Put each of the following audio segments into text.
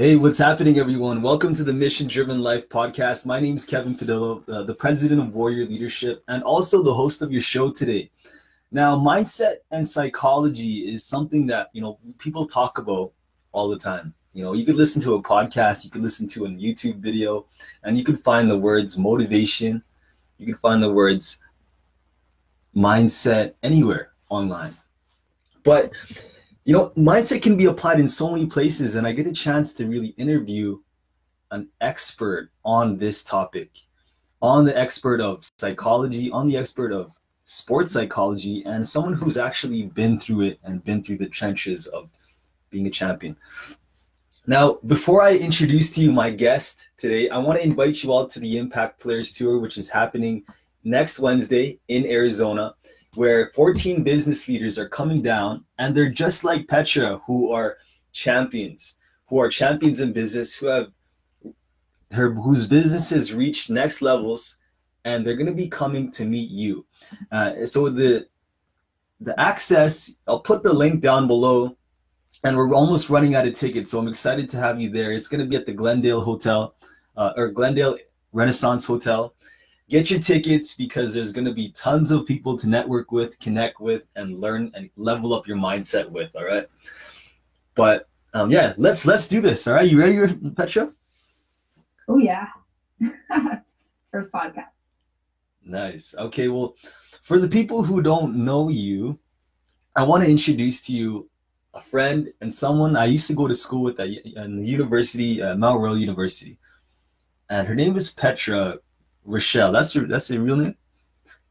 Hey, what's happening, everyone? Welcome to the Mission Driven Life podcast. My name is Kevin Padillo, uh, the president of Warrior Leadership, and also the host of your show today. Now, mindset and psychology is something that you know people talk about all the time. You know, you could listen to a podcast, you could listen to a YouTube video, and you could find the words motivation, you can find the words mindset anywhere online. But you know, mindset can be applied in so many places, and I get a chance to really interview an expert on this topic, on the expert of psychology, on the expert of sports psychology, and someone who's actually been through it and been through the trenches of being a champion. Now, before I introduce to you my guest today, I want to invite you all to the Impact Players Tour, which is happening next Wednesday in Arizona where 14 business leaders are coming down and they're just like Petra, who are champions, who are champions in business, who have her whose businesses reach next levels, and they're going to be coming to meet you. Uh, so the the access, I'll put the link down below, and we're almost running out of tickets, so I'm excited to have you there. It's going to be at the Glendale Hotel uh, or Glendale Renaissance Hotel get your tickets because there's going to be tons of people to network with, connect with, and learn and level up your mindset with. All right. But um, yeah, let's let's do this. All right, you ready, Petra? Oh yeah. First podcast. Nice. Okay. Well, for the people who don't know you, I want to introduce to you a friend and someone I used to go to school with at, the university, uh, Mount Royal University, and her name is Petra Rochelle. That's your that's your real name?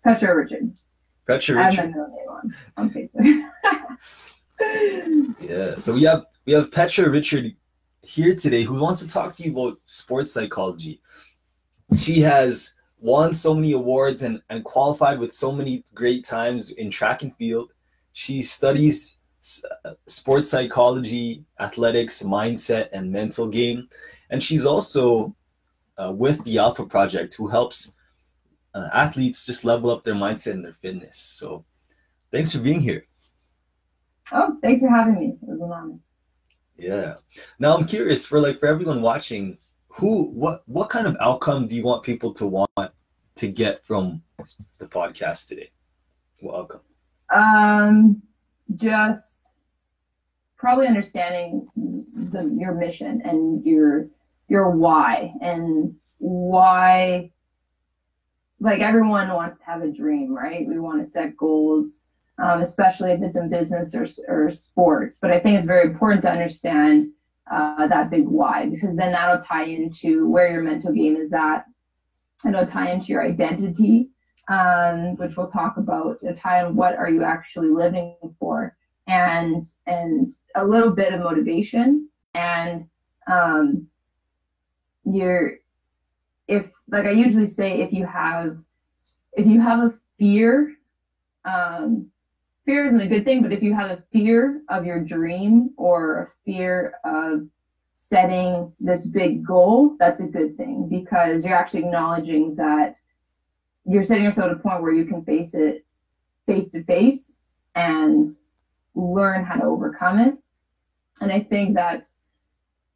Petra Richard. Petra Richard. I have my middle name on, on Facebook. yeah. So we have we have Petra Richard here today who wants to talk to you about sports psychology. She has won so many awards and, and qualified with so many great times in track and field. She studies uh, sports psychology, athletics, mindset, and mental game. And she's also uh, with the Alpha Project, who helps uh, athletes just level up their mindset and their fitness. So, thanks for being here. Oh, thanks for having me. It was an honor. Yeah. Now I'm curious for like for everyone watching, who what what kind of outcome do you want people to want to get from the podcast today? What outcome? Um, just probably understanding the your mission and your your why and why like everyone wants to have a dream right? We want to set goals um, especially if it's in business or, or sports. But i think it's very important to understand uh, that big why because then that'll tie into where your mental game is at. It'll tie into your identity um, which we'll talk about it'll tie in what are you actually living for and and a little bit of motivation and um, you're if like I usually say if you have if you have a fear um fear isn't a good thing but if you have a fear of your dream or a fear of setting this big goal that's a good thing because you're actually acknowledging that you're setting yourself at a point where you can face it face to face and learn how to overcome it. And i think that's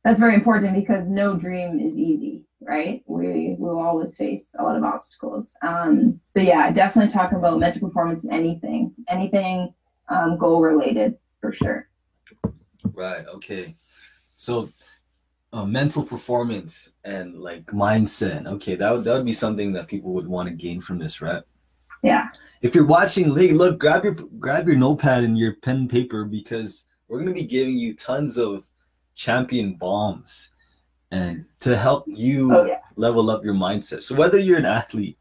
that's very important because no dream is easy, right? We will always face a lot of obstacles. Um, but yeah, definitely talking about mental performance in anything, anything um, goal related for sure. Right. Okay. So uh, mental performance and like mindset. Okay, that would, that would be something that people would want to gain from this, right? Yeah. If you're watching, hey, look, grab your grab your notepad and your pen and paper because we're gonna be giving you tons of champion bombs and to help you oh, yeah. level up your mindset. So whether you're an athlete,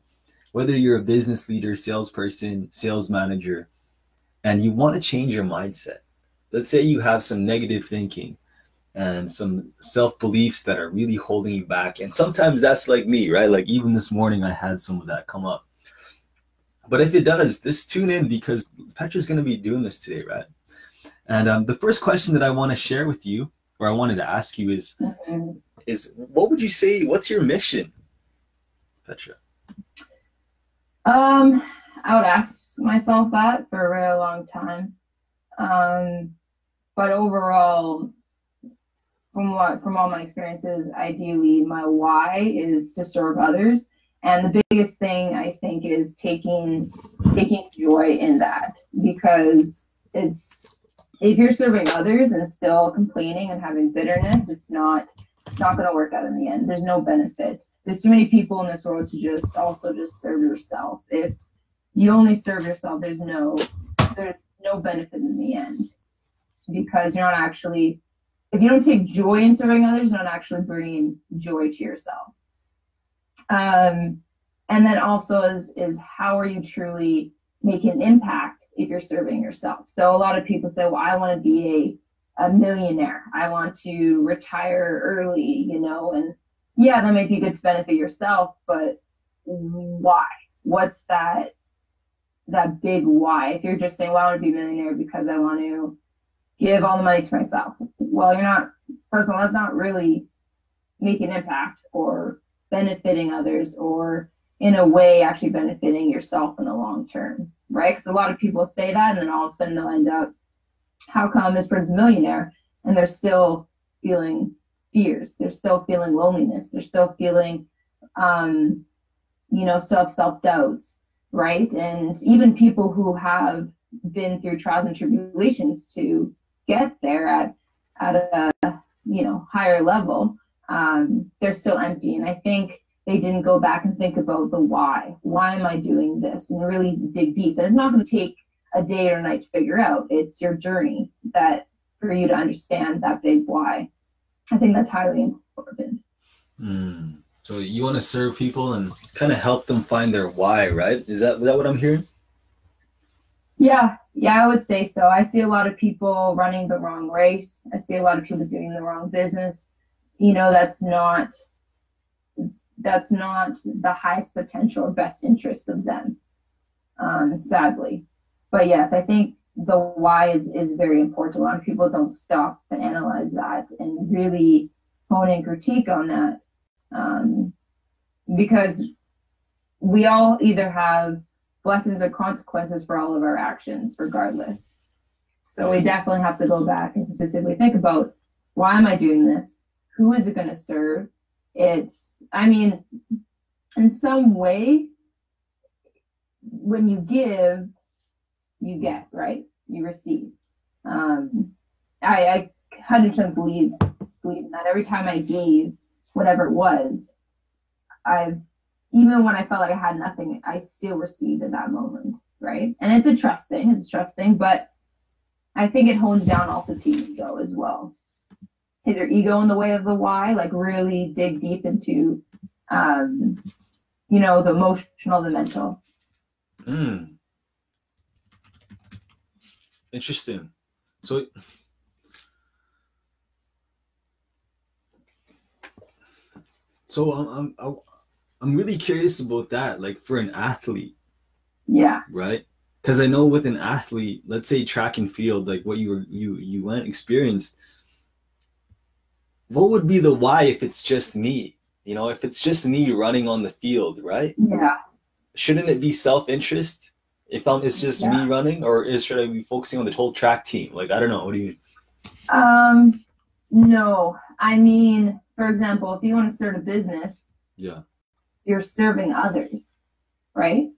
whether you're a business leader, salesperson, sales manager, and you want to change your mindset. Let's say you have some negative thinking and some self beliefs that are really holding you back. And sometimes that's like me, right? Like even this morning, I had some of that come up. But if it does, this tune in because Petra's going to be doing this today, right? And um, the first question that I want to share with you or I wanted to ask you is mm-hmm. is what would you say? What's your mission, Petra? Um, I would ask myself that for a really long time. Um, but overall, from what from all my experiences, ideally my why is to serve others. And the biggest thing I think is taking taking joy in that because it's if you're serving others and still complaining and having bitterness, it's not not going to work out in the end. There's no benefit. There's too many people in this world to just also just serve yourself. If you only serve yourself, there's no there's no benefit in the end because you're not actually if you don't take joy in serving others, you're not actually bringing joy to yourself. Um, and then also is is how are you truly making an impact if you're serving yourself? So a lot of people say, well, I want to be a, a millionaire. I want to retire early, you know, and yeah, that might be good to benefit yourself, but why? What's that that big why? If you're just saying, well, I want to be a millionaire because I want to give all the money to myself. Well, you're not, first of all, that's not really making an impact or benefiting others or in a way actually benefiting yourself in the long term, right? Because a lot of people say that and then all of a sudden they'll end up, how come this person's a millionaire? And they're still feeling fears. They're still feeling loneliness. They're still feeling, um, you know, self self doubts, right? And even people who have been through trials and tribulations to get there at at a you know higher level, um, they're still empty. And I think they didn't go back and think about the why. Why am I doing this? And really dig deep. And it's not going to take a day or a night to figure out. It's your journey that for you to understand that big why. I think that's highly important. Mm. So you want to serve people and kind of help them find their why, right? Is that is that what I'm hearing? Yeah, yeah, I would say so. I see a lot of people running the wrong race. I see a lot of people doing the wrong business. You know, that's not that's not the highest potential or best interest of them. Um, sadly. But yes, I think the why is, is very important. A lot of people don't stop and analyze that and really hone and critique on that. Um, because we all either have blessings or consequences for all of our actions, regardless. So we definitely have to go back and specifically think about why am I doing this? Who is it going to serve? It's, I mean, in some way, when you give, you get, right? You receive. Um, I, I 100% believe, believe that every time I gave whatever it was, I've even when I felt like I had nothing, I still received in that moment, right? And it's a trust thing, it's trusting, but I think it hones down also to ego as well. Is your ego in the way of the why? Like really dig deep into, um, you know, the emotional, the mental. Mm. Interesting. So so I'm, I'm I'm really curious about that, like for an athlete. Yeah. Right. Because I know with an athlete, let's say track and field, like what you were you you went experienced. What would be the why if it's just me? You know, if it's just me running on the field, right? Yeah. Shouldn't it be self interest? If I'm, it's just yeah. me running, or is should I be focusing on the whole track team? Like I don't know. What do you? Um, no. I mean, for example, if you want to start a business, yeah, you're serving others, right?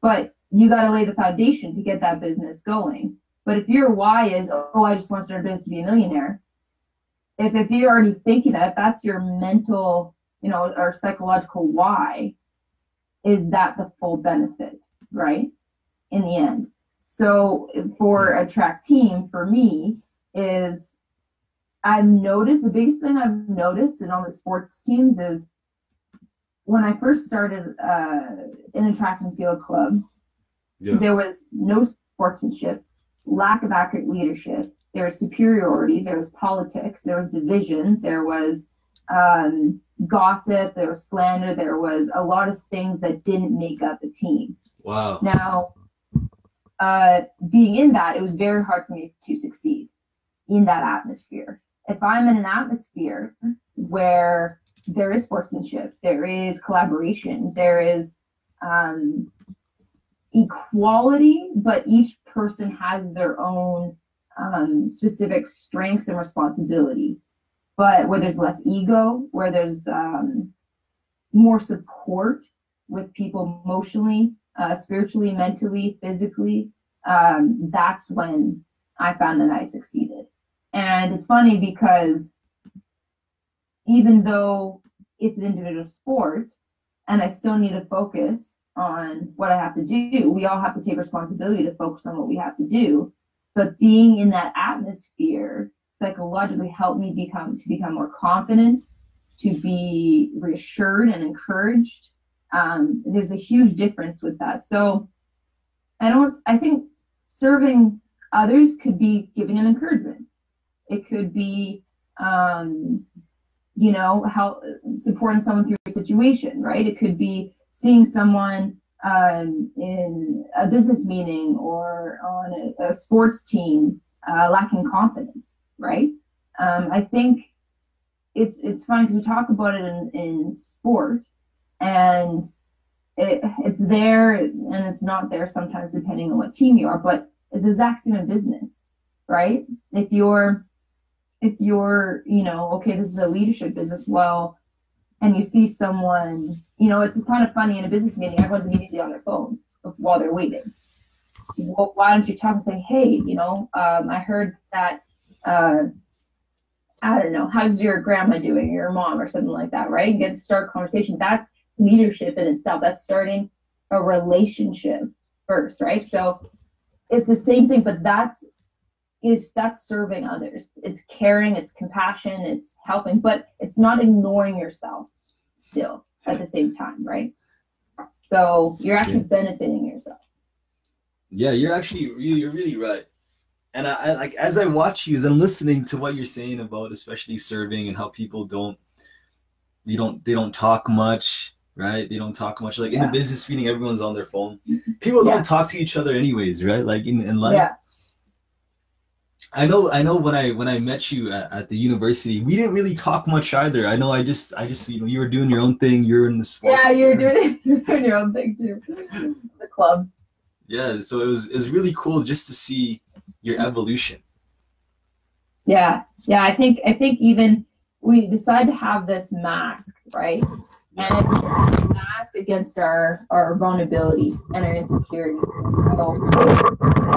But you got to lay the foundation to get that business going. But if your why is, oh, I just want to start a business to be a millionaire, if, if you're already thinking that, if that's your mental, you know, or psychological why, is that the full benefit, right? In the end. So for a track team, for me, is I've noticed the biggest thing I've noticed in all the sports teams is when I first started uh, in a track and field club, yeah. there was no sportsmanship, lack of accurate leadership, there was superiority, there was politics, there was division, there was um, gossip, there was slander, there was a lot of things that didn't make up a team. Wow. Now, uh, being in that, it was very hard for me to succeed in that atmosphere. If I'm in an atmosphere where there is sportsmanship, there is collaboration, there is um, equality, but each person has their own um, specific strengths and responsibility. but where there's less ego, where there's um, more support with people emotionally, uh, spiritually, mentally, physically, um, that's when I found that I succeeded. And it's funny because even though it's an individual sport and I still need to focus on what I have to do, we all have to take responsibility to focus on what we have to do. But being in that atmosphere psychologically helped me become to become more confident, to be reassured and encouraged. Um, there's a huge difference with that. So I don't I think serving others could be giving an encouragement. It could be um, you know, help supporting someone through a situation, right? It could be seeing someone um, in a business meeting or on a, a sports team uh, lacking confidence, right? Um, I think it's it's funny because we talk about it in, in sport, and it, it's there and it's not there sometimes depending on what team you are, but it's the exact same in business, right? If you're if you're, you know, okay, this is a leadership business, well, and you see someone, you know, it's kind of funny in a business meeting, everyone's immediately on their phones while they're waiting. Well, why don't you talk and say, hey, you know, um, I heard that, uh, I don't know, how's your grandma doing, your mom, or something like that, right? Get to start conversation. That's leadership in itself. That's starting a relationship first, right? So it's the same thing, but that's is that's serving others. It's caring, it's compassion, it's helping, but it's not ignoring yourself still at the same time, right? So you're actually yeah. benefiting yourself. Yeah, you're actually really you're really right. And I, I like as I watch you, as I'm listening to what you're saying about especially serving and how people don't you don't they don't talk much, right? They don't talk much. Like yeah. in a business meeting, everyone's on their phone. People yeah. don't talk to each other anyways, right? Like in, in life. Yeah I know, I know. When I when I met you at, at, the university, we didn't really talk much either. I know. I just, I just, you know, you were doing your own thing. You're in the sports. Yeah, you're doing, you're doing your own thing too. the clubs. Yeah, so it was, it was really cool just to see your evolution. Yeah, yeah. I think, I think even we decided to have this mask, right? And it's against our our vulnerability and our insecurity. So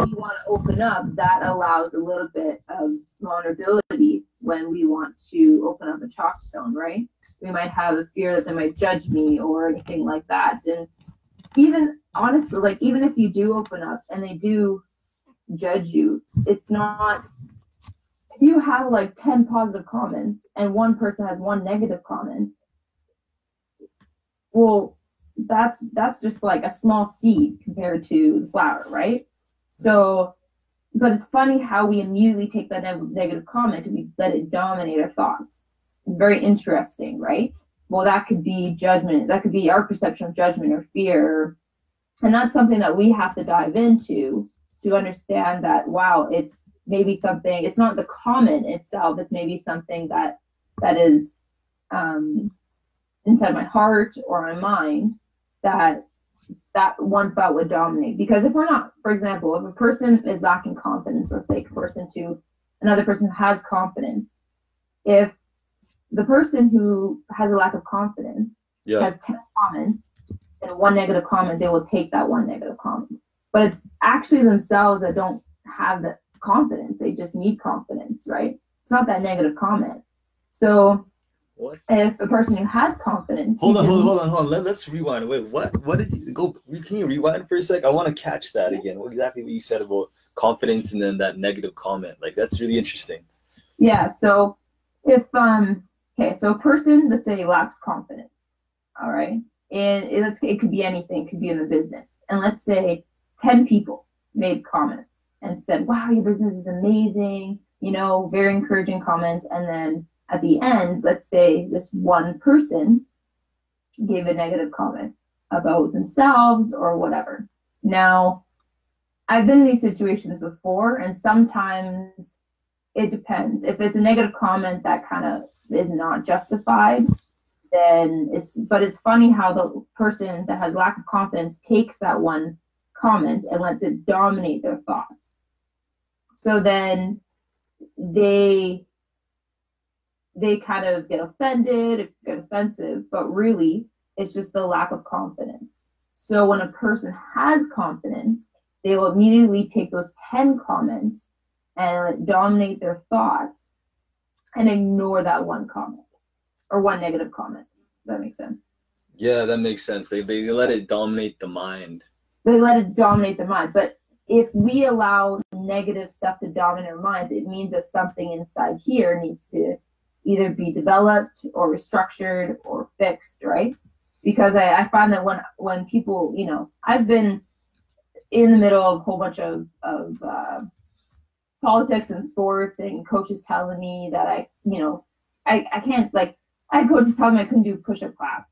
we want to open up, that allows a little bit of vulnerability when we want to open up a talk zone, right? We might have a fear that they might judge me or anything like that. And even honestly, like even if you do open up and they do judge you, it's not if you have like 10 positive comments and one person has one negative comment, well, that's that's just like a small seed compared to the flower, right? So, but it's funny how we immediately take that negative comment and we let it dominate our thoughts. It's very interesting, right? Well, that could be judgment. That could be our perception of judgment or fear. And that's something that we have to dive into to understand that, wow, it's maybe something, it's not the comment itself, it's maybe something that that is um, inside my heart or my mind that that one thought would dominate. Because if we're not, for example, if a person is lacking confidence, let's say a person to another person has confidence, if the person who has a lack of confidence yeah. has 10 comments and one negative comment, they will take that one negative comment. But it's actually themselves that don't have the confidence. They just need confidence, right? It's not that negative comment. So what? If a person who has confidence. Hold on, hold on, hold on, hold on. Let, us rewind. Wait, what? What did you go? Can you rewind for a sec? I want to catch that again. What exactly what you said about confidence and then that negative comment? Like that's really interesting. Yeah. So if um okay, so a person let's say lacks confidence, all right, and it, it could be anything, it could be in the business, and let's say ten people made comments and said, "Wow, your business is amazing," you know, very encouraging comments, and then at the end, let's say this one person gave a negative comment about themselves or whatever. Now, I've been in these situations before, and sometimes it depends. If it's a negative comment that kind of is not justified, then it's, but it's funny how the person that has lack of confidence takes that one comment and lets it dominate their thoughts. So then they they kind of get offended, get offensive, but really it's just the lack of confidence. So when a person has confidence, they will immediately take those 10 comments and dominate their thoughts and ignore that one comment or one negative comment. Does that make sense? Yeah, that makes sense. They, they let it dominate the mind. They let it dominate the mind. But if we allow negative stuff to dominate our minds, it means that something inside here needs to either be developed or restructured or fixed, right? Because I, I find that when when people, you know, I've been in the middle of a whole bunch of of uh, politics and sports and coaches telling me that I, you know, I, I can't like I had coaches telling me I couldn't do push up class.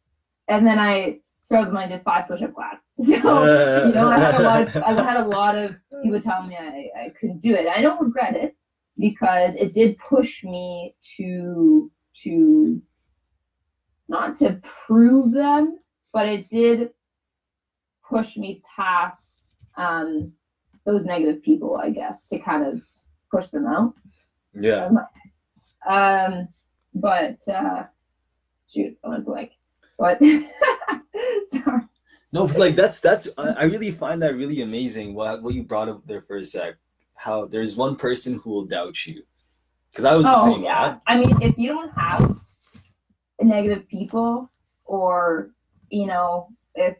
And then I struggled when I did five push up class. So, you know, I had a lot of I had a lot of people telling me I, I couldn't do it. I don't regret it because it did push me to to not to prove them, but it did push me past um, those negative people, I guess, to kind of push them out. Yeah. Um, but uh, shoot, I went blank. But sorry. No, but like that's that's I really find that really amazing. What what you brought up there for a sec, how there's one person who will doubt you, because I was the Oh same. yeah. I mean, if you don't have negative people, or you know, if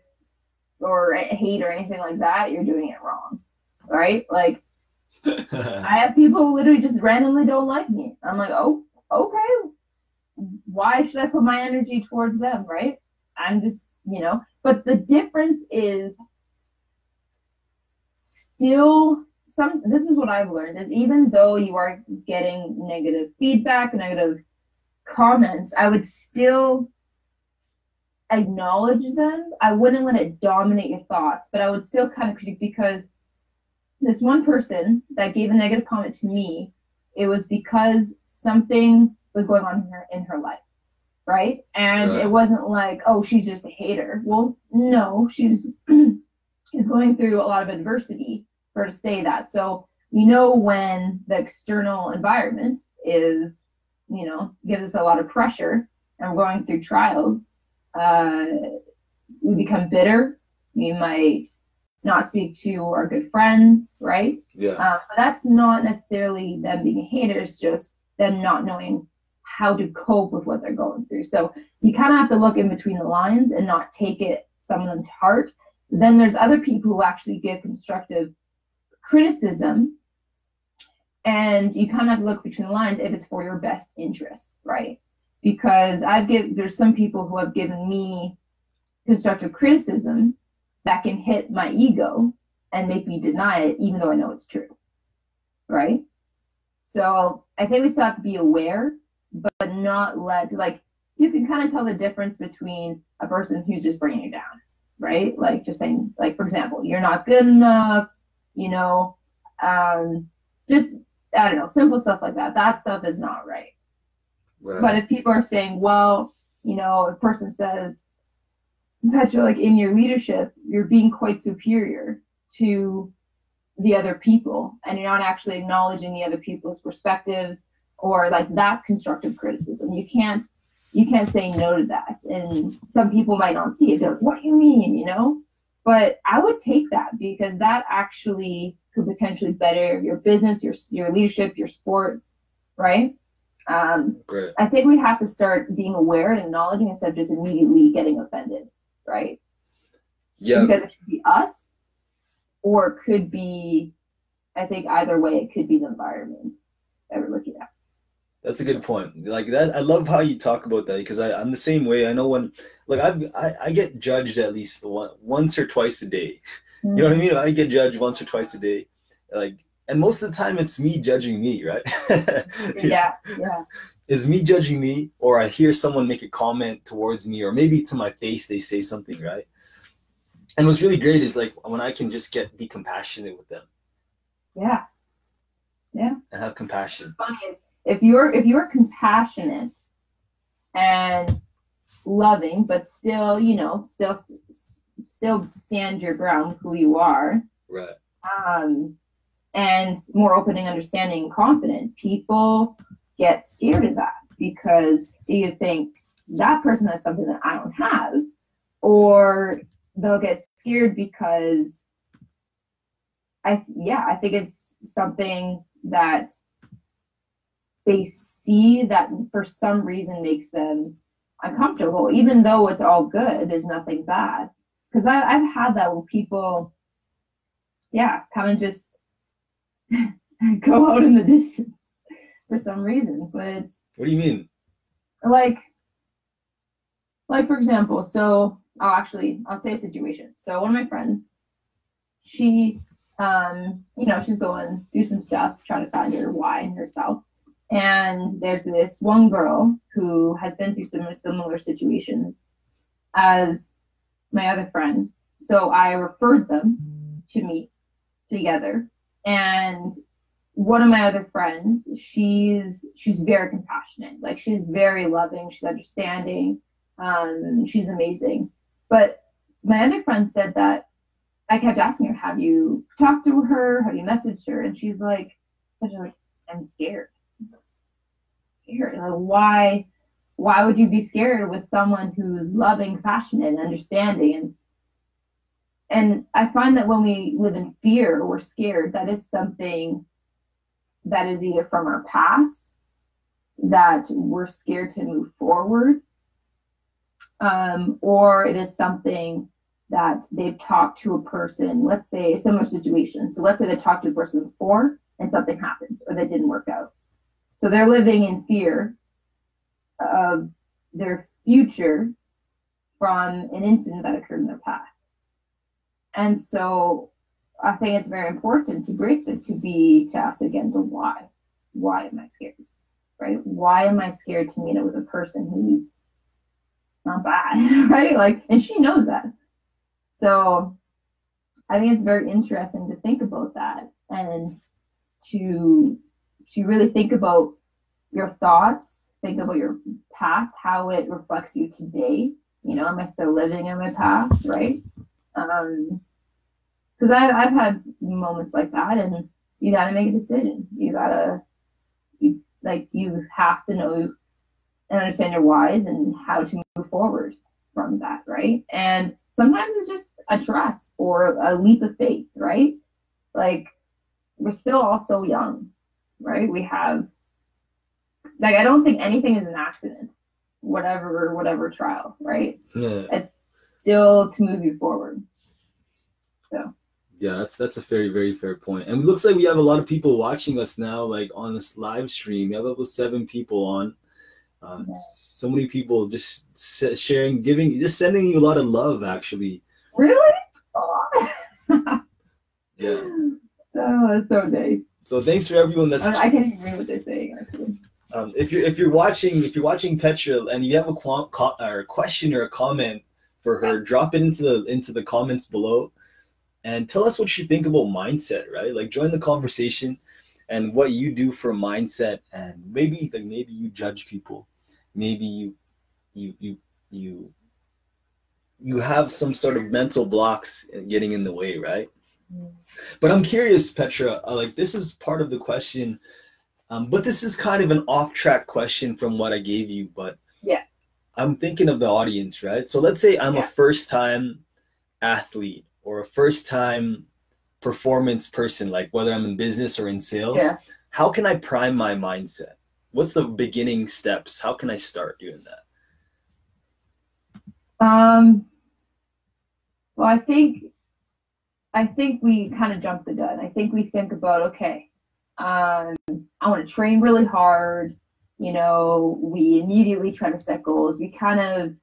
or hate or anything like that, you're doing it wrong, right? Like I have people who literally just randomly don't like me. I'm like, oh, okay. Why should I put my energy towards them, right? I'm just, you know, but the difference is still some this is what I've learned is even though you are getting negative feedback, negative comments, I would still acknowledge them. I wouldn't let it dominate your thoughts, but I would still kind of critique because this one person that gave a negative comment to me, it was because something was going on in her in her life, right? And Right. it wasn't like, oh, she's just a hater. Well, no, she's she's going through a lot of adversity her to say that. So we know when the external environment is, you know, gives us a lot of pressure and we're going through trials, uh, we become bitter. We might not speak to our good friends, right? yeah. Uh, but that's not necessarily them being haters, just them not knowing how to cope with what they're going through. So you kind of have to look in between the lines and not take it some of them to heart. Then there's other people who actually give constructive criticism, and you kind of look between the lines if it's for your best interest, right? Because I've give there's some people who have given me constructive criticism that can hit my ego and make me deny it even though I know it's true. Right? So I think we still have to be aware, but not let like you can kind of tell the difference between a person who's just bringing you down, right? Like just saying, like for example, you're not good enough, you know, um, just I don't know, simple stuff like that. That stuff is not right. Right. But if people are saying, well, you know, a person says, Petra, like in your leadership, you're being quite superior to the other people, and you're not actually acknowledging the other people's perspectives, or like that's constructive criticism. You can't you can't say no to that. And some people might not see it. They're like, what do you mean? You know? But I would take that because that actually could potentially better your business, your your leadership, your sports, right? Um, Great. I think we have to start being aware and acknowledging instead of just immediately getting offended, right? Yeah. Because it could be us, or it could be, I think either way, it could be the environment that we're looking at. That's a good point. Like that, I love how you talk about that because I'm the same way. I know when, like, I've, I I get judged at least one, once or twice a day. You know what I mean? I get judged once or twice a day, like, and most of the time it's me judging me, right? Yeah, yeah, It's me judging me, or I hear someone make a comment towards me, or maybe to my face they say something, right? And what's really great is like when I can just get be compassionate with them yeah. Yeah. And have compassion. Funny is if you're if you're compassionate and loving, but still, you know, still still stand your ground, who you are, Right. um, and more open and understanding and confident, people get scared of that because you think that person has something that I don't have, or they'll get scared because I yeah, I think it's something that they see that for some reason makes them uncomfortable, even though it's all good. There's nothing bad. Because I've had that with people, yeah, kind of just go out in the distance for some reason. But it's what do you mean? Like, like for example, so I'll actually I'll say a situation. So one of my friends, she um, you know, she's going do some stuff, trying to find her why and herself. And there's this one girl who has been through similar similar situations as my other friend. So I referred them to meet together. And one of my other friends, she's she's very compassionate. Like she's very loving, she's understanding, um, she's amazing. But my other friend said that I kept asking her, "Have you talked to her? Have you messaged her?" And she's like "I'm scared. Scared. Why? Why would you be scared with someone who's loving, passionate, and understanding?" And and I find that when we live in fear or we're scared, that is something that is either from our past that we're scared to move forward, um, or it is something that they've talked to a person, let's say a similar situation. So let's say they talked to a person before and something happened or that didn't work out. So they're living in fear of their future from an incident that occurred in their past. And so I think it's very important to break the to be to ask again the why. Why am I scared? Right? Why am I scared to meet up with a person who's not bad? Right? Like, and she knows that. So I think it's very interesting to think about that and to to really think about your thoughts, think about your past, how it reflects you today. You know, am I still living in my past, right? Um, because I've I've had moments like that, and you got to make a decision. You gotta, you like you have to know and understand your whys and how to move forward from that, right? And sometimes it's just a trust or a leap of faith, right? Like we're still all so young, right? We have like I don't think anything is an accident, whatever whatever trial, right? Yeah. It's still to move you forward. So yeah, that's that's a very very fair point. And it looks like we have a lot of people watching us now, like on this live stream. We have about seven people on. Uh, yeah. So many people just sharing, giving, just sending you a lot of love, actually. Really? Yeah. Oh, that's so nice. So thanks for everyone that's. I can't even read what they're saying. Actually. Um, if you're if you're watching if you're watching Petra and you have a qu- co- or question or a comment for her, drop it into the into the comments below, and tell us what you think about mindset. Right, like join the conversation, and what you do for mindset, and maybe like maybe you judge people, maybe you you you you you have some sort of mental blocks getting in the way, right? But I'm curious, Petra. Uh, like this is part of the question, um, but this is kind of an off-track question from what I gave you. But yeah, I'm thinking of the audience, right? So let's say I'm yeah. a first-time athlete or a first-time performance person, like whether I'm in business or in sales. Yeah. How can I prime my mindset? What's the beginning steps? How can I start doing that? Um, well, I think I think we kind of jump the gun. I think we think about okay, um, I want to train really hard. You know, we immediately try to set goals. We kind of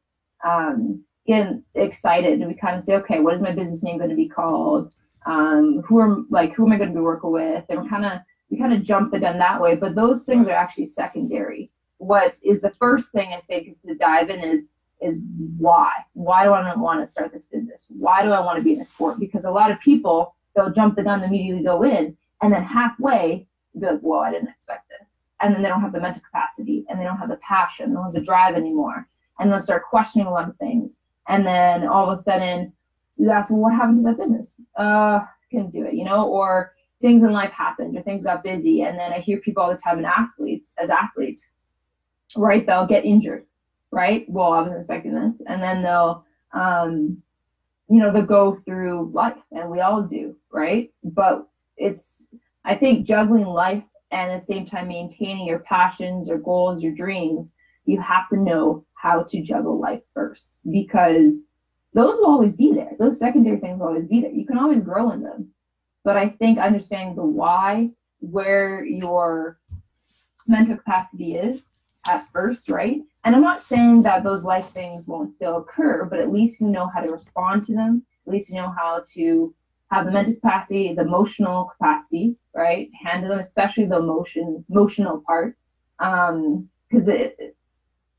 um, get excited and we kind of say, okay, what is my business name going to be called? Um, who are like who am I going to be working with? And we kind of we kind of jump the gun that way. But those things are actually secondary. What is the first thing I think is to dive in is is why? Why do I want to start this business? Why do I want to be in this sport? Because a lot of people, they'll jump the gun, immediately go in, and then halfway, be like, whoa, I didn't expect this. And then they don't have the mental capacity, and they don't have the passion, they don't have the drive anymore. And they'll start questioning a lot of things. And then all of a sudden, you ask, well, what happened to that business? Uh, couldn't do it, you know? Or things in life happened, or things got busy. And then I hear people all the time in athletes, as athletes, right? They'll get injured, right? Well, I was expecting this, and then they'll, um, you know, they'll go through life, and we all do, right? But it's, I think, juggling life and at the same time maintaining your passions, your goals, your dreams. You have to know how to juggle life first because those will always be there. Those secondary things will always be there. You can always grow in them. But I think understanding the why, where your mental capacity is at first, right? And I'm not saying that those life things won't still occur, but at least you know how to respond to them. At least you know how to have the mental capacity, the emotional capacity, right? Handle them, especially the emotion, emotional part. Um, because it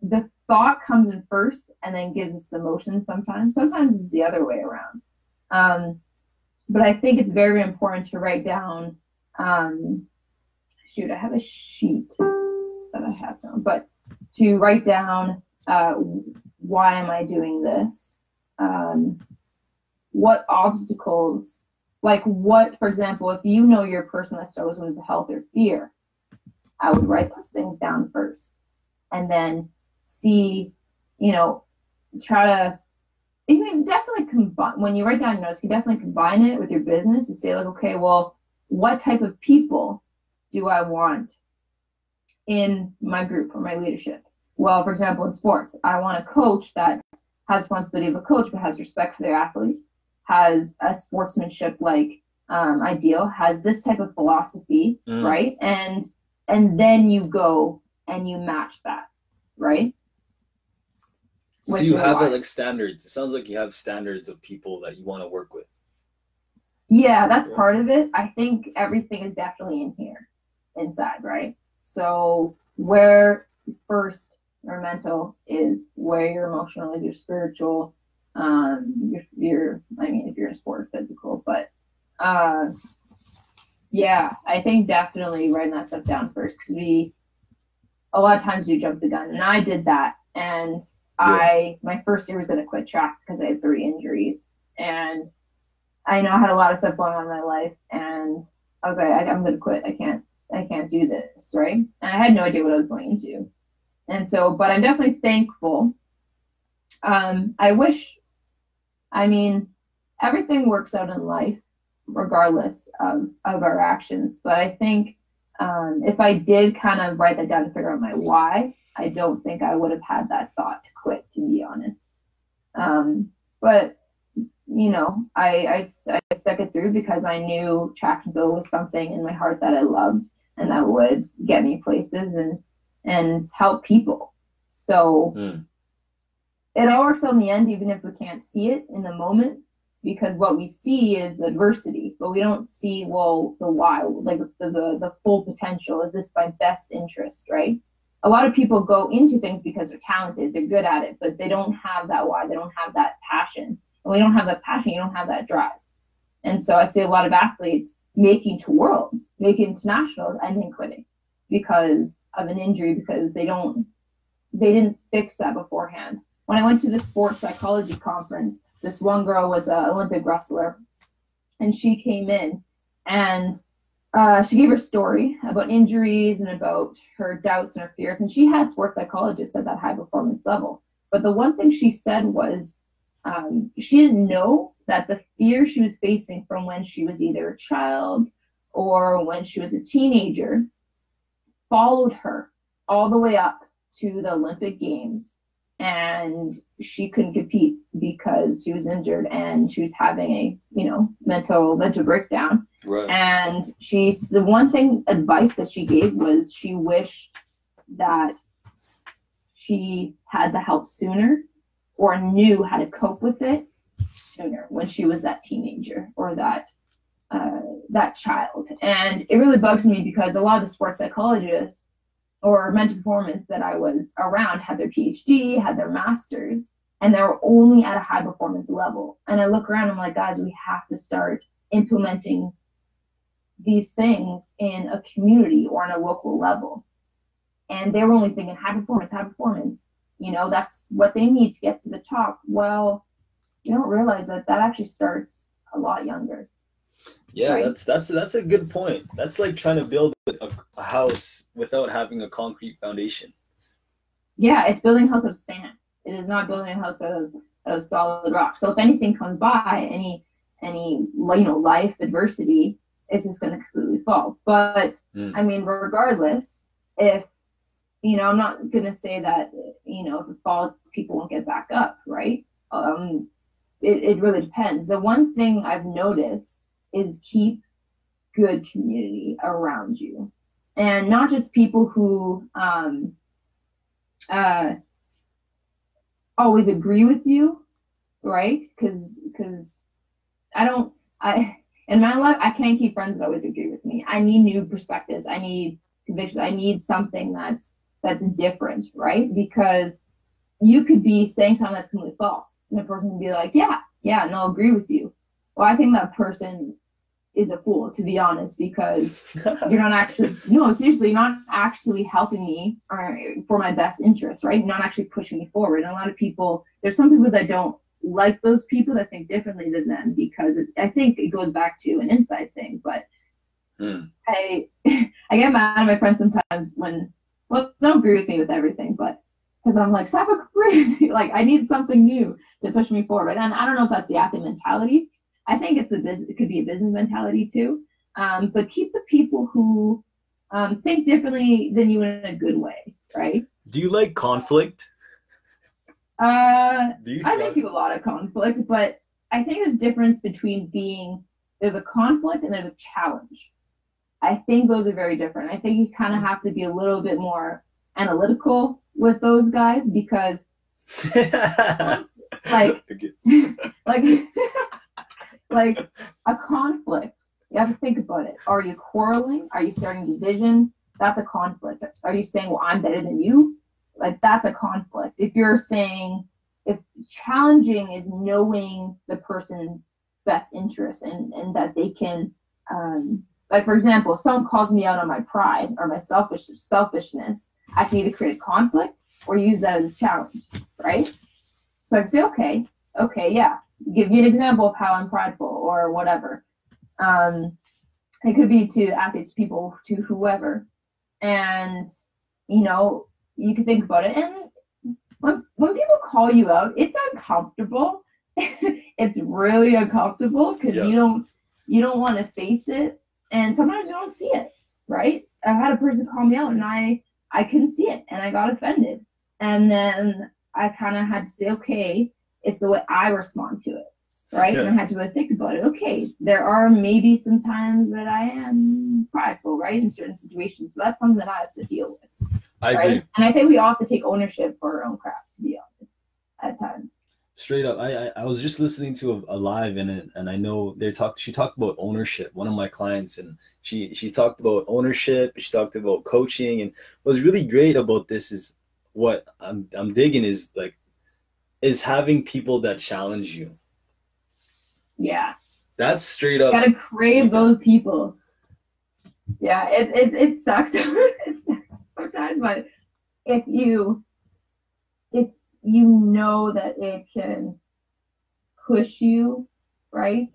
the thought comes in first and then gives us the emotion sometimes. Sometimes it's the other way around. Um, but I think it's very important to write down. Um, shoot, I have a sheet I have some, but to write down uh, why am I doing this? Um, what obstacles, like what, for example, if you know you're a person that struggles with health or fear, I would write those things down first, and then see, you know, try to you can definitely combine when you write down your notes, you can definitely combine it with your business to say like, okay, well, what type of people do I want in my group or my leadership? Well, for example, in sports, I want a coach that has responsibility of a coach but has respect for their athletes, has a sportsmanship like um, ideal, has this type of philosophy, mm. right? And and then you go and you match that, right? so you have it like standards. It sounds like you have standards of people that you want to work with. Yeah, that's yeah. part of it. I think everything is definitely in here, inside, right? So where first your mental is where your emotional is your spiritual, um, your, your I mean, if you're in sport, physical, but uh, yeah, I think definitely writing that stuff down first because we a lot of times you jump the gun, and I did that, and I my first year was gonna quit track because I had three injuries, and I know I had a lot of stuff going on in my life, and I was like, I, I'm gonna quit. I can't, I can't do this, right? And I had no idea what I was going into, and so, but I'm definitely thankful. Um, I wish, I mean, everything works out in life, regardless of of our actions. But I think um, if I did kind of write that down to figure out my why, I don't think I would have had that thought to quit, to be honest. Um, but you know, I, I, I stuck it through because I knew track and field was something in my heart that I loved and that would get me places and and help people. So mm. it all works out in the end, even if we can't see it in the moment, because what we see is the adversity, but we don't see well the why, like the the, the full potential. Is this my best interest, right? a lot of people go into things because they're talented, they're good at it, but they don't have that why, they don't have that passion. And we don't have that passion, you don't have that drive. And so I see a lot of athletes making to worlds, making internationals, and then quitting because of an injury because they don't they didn't fix that beforehand. When I went to the sports psychology conference, this one girl was an Olympic wrestler, and she came in and uh, she gave her story about injuries and about her doubts and her fears. And she had sports psychologists at that high performance level. But the one thing she said was um, she didn't know that the fear she was facing from when she was either a child or when she was a teenager followed her all the way up to the Olympic Games. And she couldn't compete because she was injured and she was having a, you know, mental mental breakdown Right. And she's the one thing advice that she gave was she wished that she had the help sooner or knew how to cope with it sooner when she was that teenager or that uh, that child. And it really bugs me because a lot of the sports psychologists or mental performance that I was around had their PhD, had their masters, and they were only at a high performance level. And I look around, I'm like, guys, we have to start implementing these things in a community or on a local level. And they were only thinking high performance, high performance. You know, that's what they need to get to the top. Well, you don't realize that that actually starts a lot younger. Yeah, right? that's that's that's a good point. That's like trying to build a, a house without having a concrete foundation. yeah, it's building a house out of sand. It is not building a house out of out of solid rock. So if anything comes by, any any you know life adversity, it's just going to completely fall. But Mm. I mean, regardless, if you know, I'm not going to say that you know if it falls, people won't get back up, right? Um, it, it really depends. The one thing I've noticed is keep good community around you, and not just people who um, uh, always agree with you, right? Because because I don't I in my life I can't keep friends that always agree with me. I need new perspectives. I need convictions. I need something that's that's different, right? Because you could be saying something that's completely false, and a person can be like, "Yeah, yeah," and they'll agree with you. Well, I think that person is a fool, to be honest, because you're not actually no seriously you're not actually helping me or for my best interest right you're not actually pushing me forward and a lot of people there's some people that don't like those people that think differently than them because it, i think it goes back to an inside thing but Hmm. i i get mad at my friends sometimes when well they don't agree with me with everything but because i'm like stop agreeing with like i need something new to push me forward and i don't know if that's the athlete mentality i think it's a business it could be a business mentality too um, but keep the people who um, think differently than you in a good way, right? Do you like conflict? Uh, Do I think do a lot of conflict, but I think there's a difference between being there's a conflict and there's a challenge. I think those are very different. I think you kind of have to be a little bit more analytical with those guys because like like like a conflict you have to think about it. Are you quarreling? Are you starting division? That's a conflict. Are you saying well i'm better than you? Like that's a conflict. If you're saying if challenging is knowing the person's best interest and and that they can um like for example if someone calls me out on my pride or my selfish selfishness i can either create a conflict or use that as a challenge right so i can say okay okay yeah give me an example of how I'm prideful or whatever. Um, it could be to athletes, people, to whoever, and you know you can think about it. And when when people call you out, it's uncomfortable. it's really uncomfortable because Yeah. you don't you don't want to face it, and sometimes you don't see it. Right? I've had a person call me out, and I I couldn't see it, and I got offended, and then I kind of had to say, okay, it's the way I respond to it, right? And I had to really think about it. Okay, there are maybe some times that I am prideful, right, in certain situations. So that's something that I have to deal with, I right? agree. And I think we all have to take ownership for our own crap, to be honest, at times. Straight up, I, I I was just listening to a, a live in it, and I know they talked. She talked about ownership. One of my clients, and she she talked about ownership. She talked about coaching, and what's really great about this is what I'm I'm digging is like is having people that challenge you. Yeah, That's straight up. gotta crave those people. Yeah, it it, it sucks. sometimes, but if you you know that it can push you, right,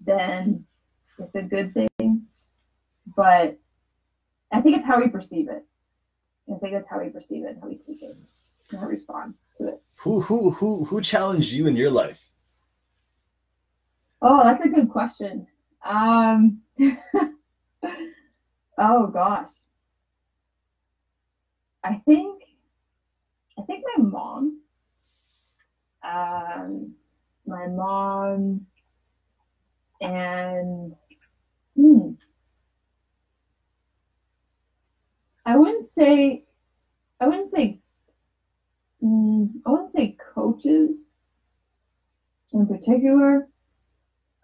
then it's a good thing. But I think it's how we perceive it. I think it's how we perceive it, how we take it, and how we respond to it. Who who who who challenged you in your life? Oh, that's a good question. Um, oh gosh, I think, I think my mom. Um, my mom, and hmm, I wouldn't say, I wouldn't say, mm, I wouldn't say coaches in particular.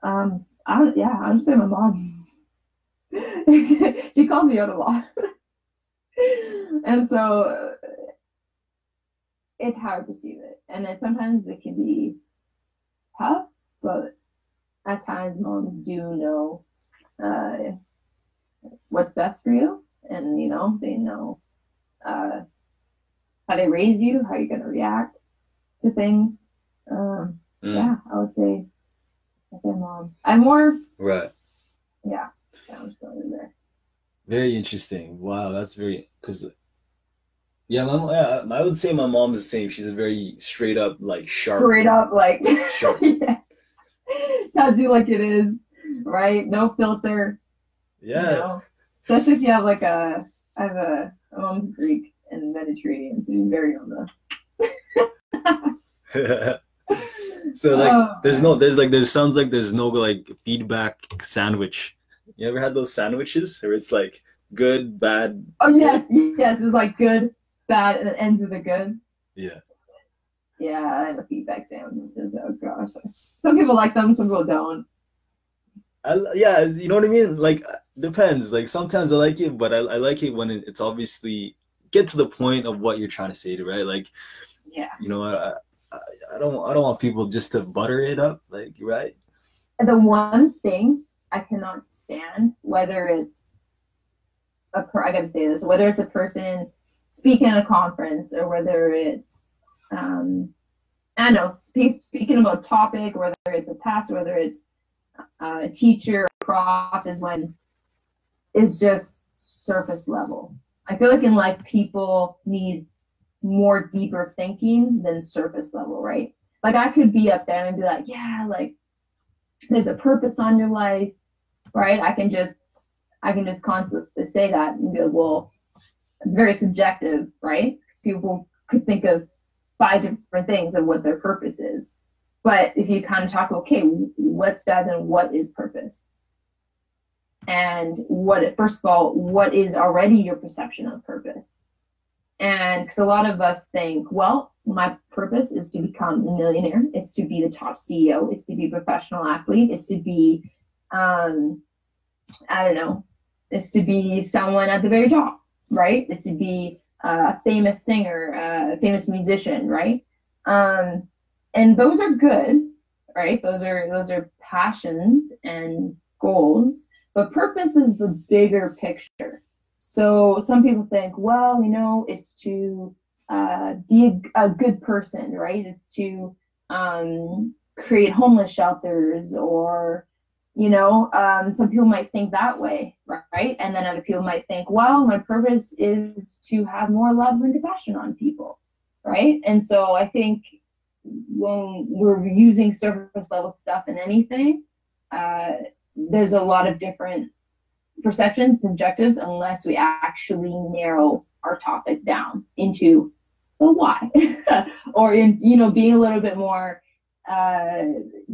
Um, I yeah, I'm just saying my mom. she calls me out a lot. and so it's how I perceive it. And then sometimes it can be tough, but at times moms do know uh, what's best for you. And, you know, they know uh, how they raise you, how you're going to react to things. Um, Mm, yeah, I would say I say mom. I'm more Right. yeah, yeah I'm still in there. Very interesting. Wow, that's very because Yeah, my, I would say my mom is the same. She's a very straight up, like sharp. Straight up, like Sharp. yeah. tells you like it is, right? No filter. you Yeah. know? Especially if you have like a, I have a, a mom's Greek and Mediterranean, so you're very on the. so like, Oh, there's no, there's like, there sounds like there's no like feedback sandwich. You ever had those sandwiches where it's like good, bad? Oh yes, yes, it's like good, bad, and it ends with a good. Yeah. Yeah, a feedback sandwiches. Oh gosh, some people like them, some people don't. I, yeah, you know what I mean? Like, uh, depends. Like, sometimes I like it, but I, I like it when it, it's obviously get to the point of what you're trying to say to, right? Like, Yeah. you know, I, I, I don't, I don't want people just to butter it up, like, right? the one thing I cannot stand, whether it's a per, I gotta say this, whether it's a person speaking at a conference or whether it's um, I don't know, speak, speaking about topic, whether it's a pastor, whether it's a teacher, a prof, is when is just surface level. I feel like in life people need more deeper thinking than surface level, right? Like I could be up there and be like, yeah, like there's a purpose on your life, right? I can just I can just constantly say that and be like, well, it's very subjective, right? Because people could think of five different things of what their purpose is. But if you kind of talk, okay, let's dive in. What is purpose? And what, first of all, what is already your perception of purpose? And because a lot of us think, well, my purpose is to become a millionaire, it's to be the top CEO, it's to be a professional athlete, it's to be, um, I don't know, it's to be someone at the very top, right? It's to be a famous singer, a famous musician, right? Um, and those are good, right? Those are those are passions and goals, but purpose is the bigger picture. So some people think, well, you know, it's to uh, be a, a good person, right? It's to um, create homeless shelters or you know um, some people might think that way right? And then other people might think well my purpose is to have more love and compassion on people right? And so i think when we're using surface level stuff in anything uh, there's a lot of different perceptions objectives unless we actually narrow our topic down into the why or in you know being a little bit more uh,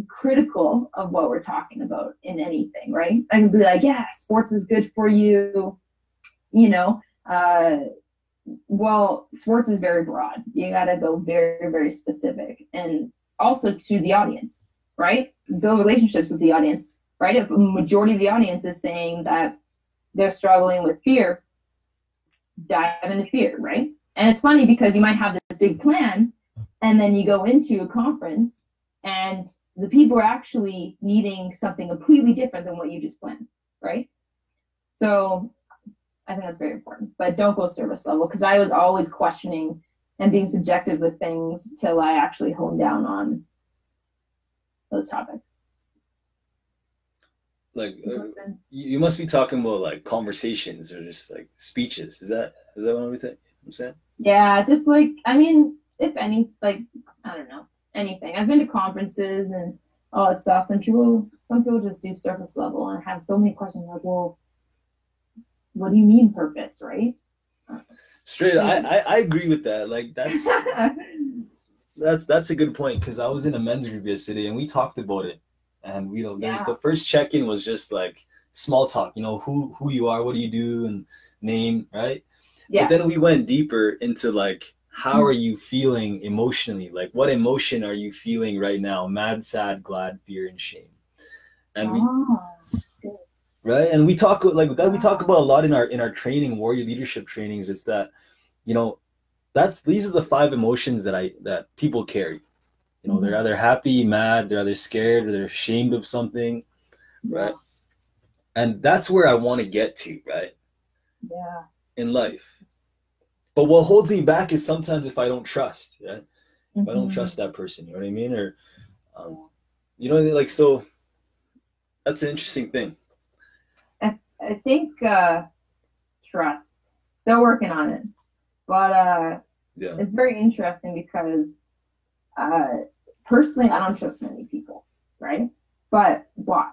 critical of what we're talking about in anything, right? I can be like, yeah, sports is good for you, you know. Uh, well, sports is very broad. You got to go very, very specific, and also to the audience, right? Build relationships with the audience, right? If a majority of the audience is saying that they're struggling with fear, dive into fear, right? And it's funny because you might have this big plan, and then you go into a conference and the people are actually needing something completely different than what you just planned, right? So I think that's very important. But don't go service level because I was always questioning and being subjective with things till I actually honed down on those topics. Like, uh, you you must be talking about like conversations or just like speeches. Is that is that what we think? I'm saying. Yeah, just like I mean, if any, like I don't know anything. I've been to conferences and all that stuff, and people, some people just do surface level and have so many questions like, well, what do you mean purpose, right? Straight, I, I I agree with that. Like that's that's that's a good point because I was in a men's group yesterday and we talked about it, and we know there's Yeah. the first check in was just like small talk. You know who who you are, what do you do, and name, right? yeah, But then we went deeper into like how are you feeling emotionally? Like what emotion are you feeling right now? Mad, sad, glad, fear, and shame. And we Ah, right? And we talk like that we talk about a lot in our in our training warrior leadership trainings it's that you know that's these are the five emotions that i that people carry. You know they're either happy mad they're either scared or they're ashamed of something right? And that's where i want to get to right? Yeah, in life but what holds me back is sometimes if i don't trust right if i don't Mhm. trust that person you know what i mean or um, you know like so that's an interesting thing I think uh, trust. Still working on it. But uh, Yeah. it's very interesting because uh, personally, I don't trust many people, right? But why?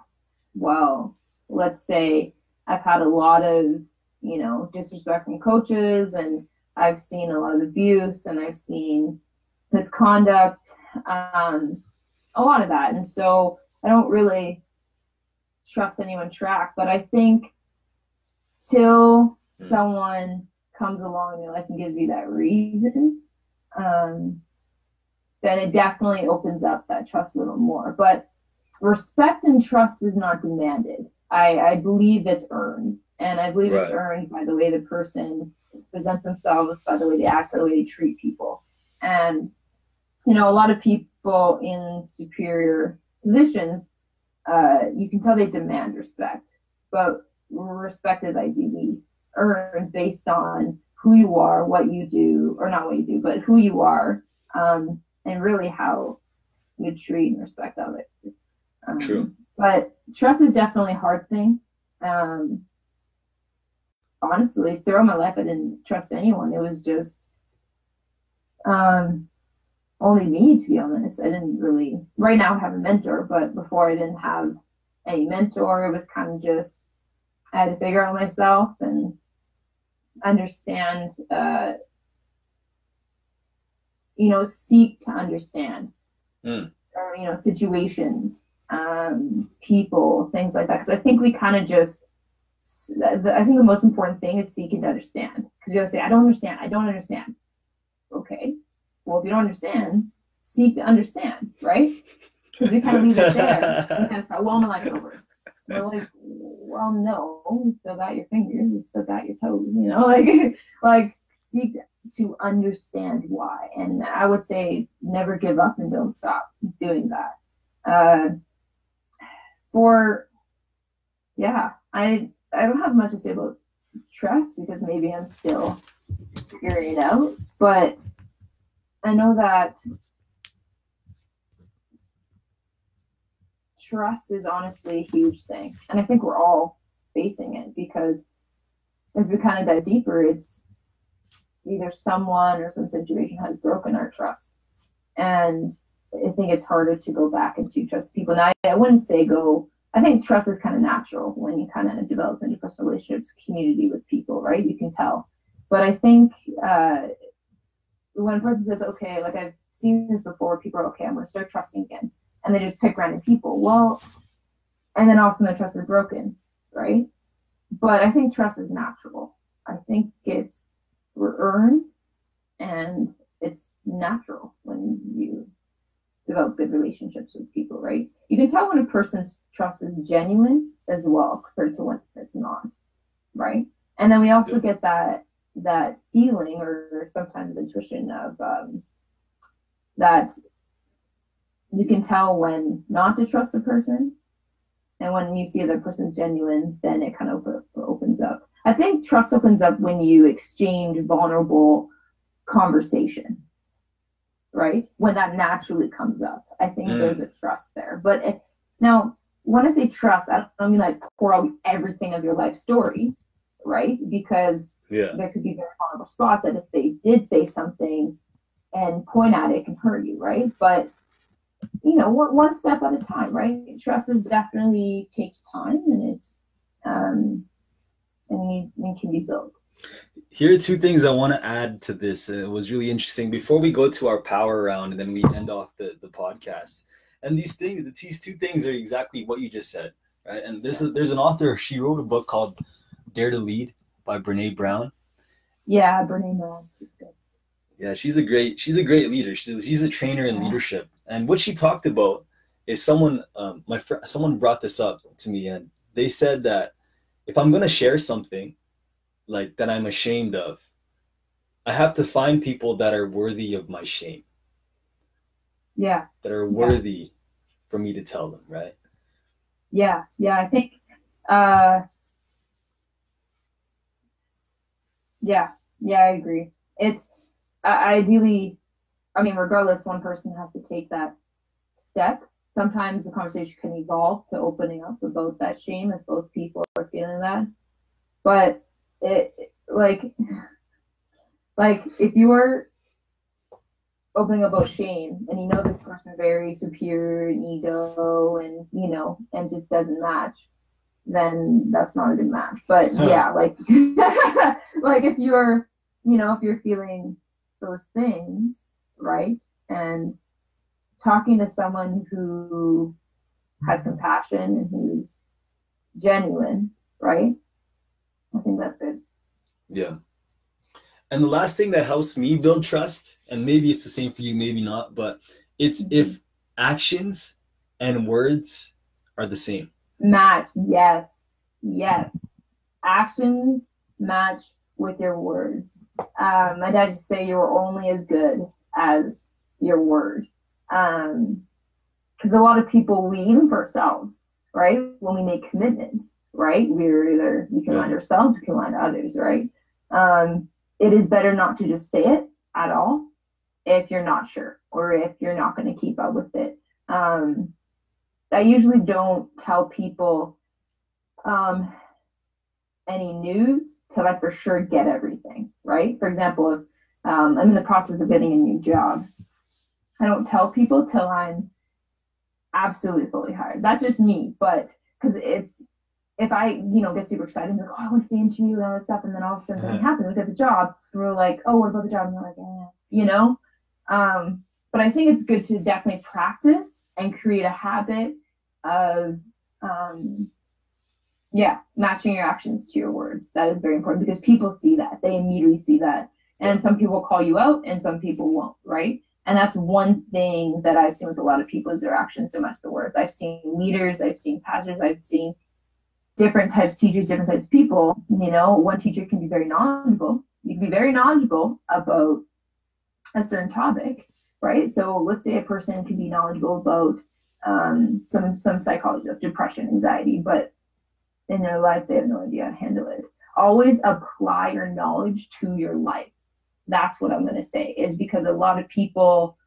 Well, let's say I've had a lot of, you know, disrespect from coaches, and I've seen a lot of abuse, and I've seen misconduct, um, a lot of that, and so I don't really trust anyone track. But I think till someone comes along in your life and gives you that reason, um, then it definitely opens up that trust a little more. But respect and trust is not demanded. I, I believe it's earned. And I believe it's earned by the way the person presents themselves, by the way they act, by the way they treat people. And, you know, a lot of people in superior positions, uh, you can tell they demand respect. But respect is ideally earned based on who you are, what you do, or not what you do, but who you are, um, and really how you treat and respect others. Um, True. But trust is definitely a hard thing. Um, honestly, throughout my life, I didn't trust anyone. It was just um, only me, to be honest. I didn't really. Right now, I have a mentor, but before I didn't have any mentor. It was kind of just I had to figure out myself and understand. Uh, you know, seek to understand. Mm. Or, you know, situations, um, people, things like that. Because I think we kind of just I think the most important thing is seeking to understand. Because you gotta say, I don't understand, I don't understand. Okay. Well, if you don't understand, seek to understand, right? Because we kind of leave it there. We kind of say, well, my life's over. And we're like, well, no, you still got your fingers, you still got your toes, you know, like, like seek to understand why. And I would say never give up and don't stop doing that. Uh, for, yeah, I I don't have much to say about trust because maybe I'm still figuring it out. But I know that trust is honestly a huge thing. And I think we're all facing it because if we kind of dive deeper, it's either someone or some situation has broken our trust. And I think it's harder to go back and to trust people. Now, I wouldn't say go I think trust is kind of natural when you kind of develop interpersonal relationships, community with people, right? You can tell. But I think uh, when a person says, okay, like I've seen this before, people are okay, I'm going to start trusting again. And they just pick random people. Well, and then all of a sudden the trust is broken, right? But I think trust is natural. I think it's earned and it's natural when you develop good relationships with people, right? You can tell when a person's trust is genuine as well compared to when it's not, right? And then we also Yeah. get that that feeling or sometimes intuition of um, that you can tell when not to trust a person, and when you see the person's genuine, then it kind of op- opens up. I think trust opens up when you exchange vulnerable conversation right? When that naturally comes up, I think Mm. there's a trust there. But if, now, when I say trust, I don't mean like pour out everything of your life story, right? Because Yeah. there could be very vulnerable spots that if they did say something and point at it, it can hurt you, right? But you know, one, one step at a time, right? Trust is definitely takes time, and it's um, and it, it can be built. Here are two things I want to add to this. It was really interesting. Before we go to our power round and then we end off the, the podcast. And these things, these two things are exactly what you just said, right? And there's a, there's an author. She wrote a book called Dare to Lead by Brene Brown. Yeah, Brene Brown. good. Yeah, she's a great she's a great leader. She's she's a trainer in Yeah. leadership. And what she talked about is someone um, my friend someone brought this up to me and they said that if I'm gonna share something like that I'm ashamed of, I have to find people that are worthy of my shame, Yeah. that are Yeah. worthy for me to tell them, right? yeah yeah i think uh yeah yeah i agree it's uh, ideally i mean regardless one person has to take that step sometimes the conversation can evolve to opening up about that shame if both people are feeling that but it like Like if you're opening up about shame and you know this person very superior ego and you know and just doesn't match, then that's not a good match. But yeah, like like if you're you know, if you're feeling those things, right? And talking to someone who has compassion and who's genuine, right? I think that's good. Yeah. And the last thing that helps me build trust, and maybe it's the same for you, maybe not, but it's Mhm. if actions and words are the same. Match, yes, yes. Actions match with your words. Um, my dad used to say you are only as good as your word. Um, because a lot of people we even for ourselves, right? When we make commitments, right? We're either we can Yeah. lie to ourselves, we can lie to others, right? Um, it is better not to just say it at all if you're not sure or if you're not going to keep up with it. Um, I usually don't tell people um, any news till I for sure get everything, right? For example, if um, I'm in the process of getting a new job, I don't tell people till I'm absolutely fully hired. That's just me, but because it's if I, you know, get super excited and like, oh, I went to the interview and all that stuff, and then all of a sudden something Yeah. happens, we get the job, we're like, oh, what about the job? And we're like, eh, you know. Um, but I think it's good to definitely practice and create a habit of, um, yeah, matching your actions to your words. That is very important because people see that. They immediately see that. And some people call you out and some people won't, right? And that's one thing that I've seen with a lot of people is their actions so much the words. I've seen leaders, I've seen pastors, I've seen different types of teachers, different types of people. You know, one teacher can be very knowledgeable. You can be very knowledgeable about a certain topic, right? So let's say a person can be knowledgeable about um, some some psychology of depression, anxiety, but in their life they have no idea how to handle it. Always apply your knowledge to your life. That's what I'm going to say is because a lot of people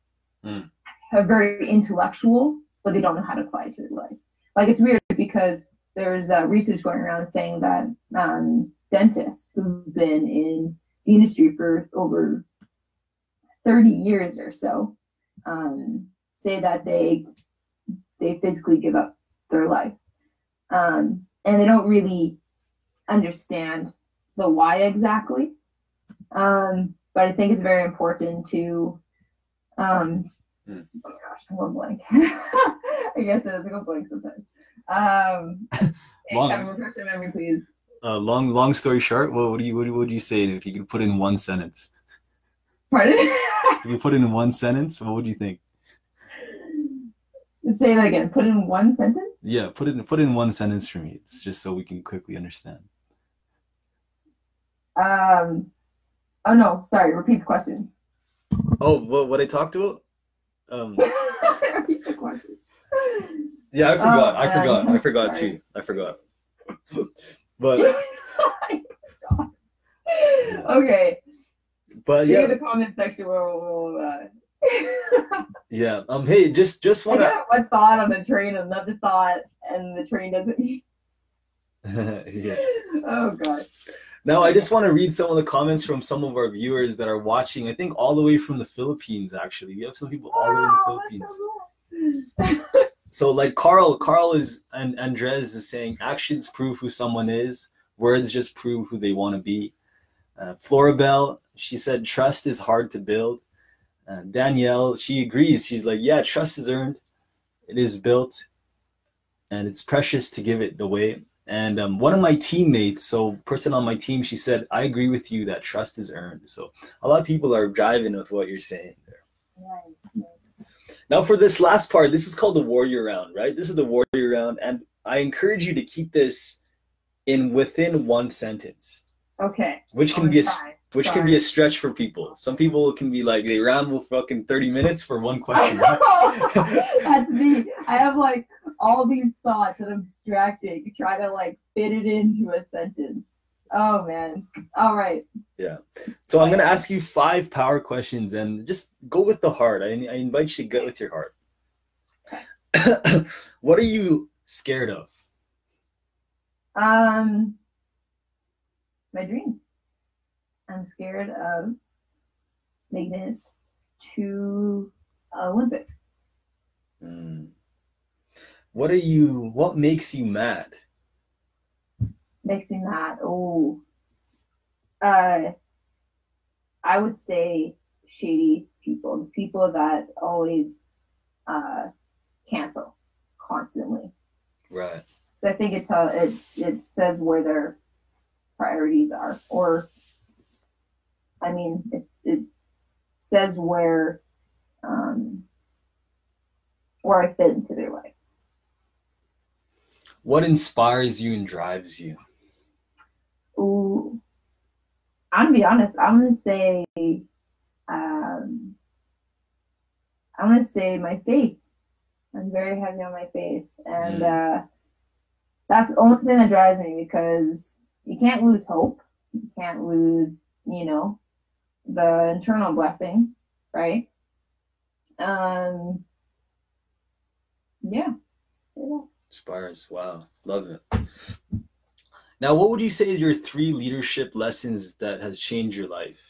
Mm. are very intellectual, but they don't know how to apply it to their life. Like it's weird because there's uh, research going around saying that um, dentists who've been in the industry for over 30 years or so um, say that they they physically give up their life um, and they don't really understand the why exactly um, but i think it's very important to um, Hmm. oh gosh i'm going blank i guess it is a go blank sometimes um, Long. have a refresh memory please Uh, long, long story short, what would you, what would you say if you could put in one sentence? pardon If you put it in one sentence, what would you think? say that again put in one sentence Yeah, put it in, put in one sentence for me. It's just so we can quickly understand. Um, oh no, sorry. Repeat the question. Oh, what, what I talked about? Um, repeat the question. yeah, I forgot. I forgot. I forgot Sorry. too. I forgot. but okay. but Yeah. yeah, the comment section we'll. we'll uh... yeah. Um, hey, just just wanna. got one thought on the train, another thought, and the train doesn't. yeah. Oh god. Now, I just want to read some of the comments from some of our viewers that are watching. I think all the way from the Philippines. Actually, we have some people all the way in the Philippines. so. So, like Carl, Carl is and Andres is saying, actions prove who someone is. Words just prove who they want to be. Uh, Florabelle, she said, trust is hard to build. Uh, Danielle, she agrees. She's like, yeah, trust is earned. It is built, and it's precious to give it away. And um, one of my teammates, so person on my team, she said, I agree with you that trust is earned. So a lot of people are driving with what you're saying there. Nice. Now, for this last part, this is called the warrior round, right? This is the warrior round, and I encourage you to keep this in within one sentence, Okay. which can be a, which can be a stretch for people. Some people can be like they ramble fucking thirty minutes for one question. That's me. I have like all these thoughts that I'm distracting, try to like fit it into a sentence. Oh man. All right. Yeah. So I'm gonna ask you five power questions, and just go with the heart. I, I invite you to go with your heart. what are you scared of? Um my dreams. I'm scared of making it to Olympics. Mm. What are you? What makes you mad? Makes me mad. Oh, uh, I would say shady people, the people that always uh, cancel constantly. Right. I think it tell it it says where their priorities are, or I mean, it's it says where um, where I fit into their life. What inspires you and drives you? Ooh, I'm gonna be honest. I'm gonna say, um, I'm gonna say my faith. I'm very heavy on my faith, and uh, that's the only thing that drives me because you can't lose hope. You can't lose, you know, the internal blessings, right? Um, yeah. yeah. Inspires. Wow. Love it. Now, what would you say is your three leadership lessons that has changed your life?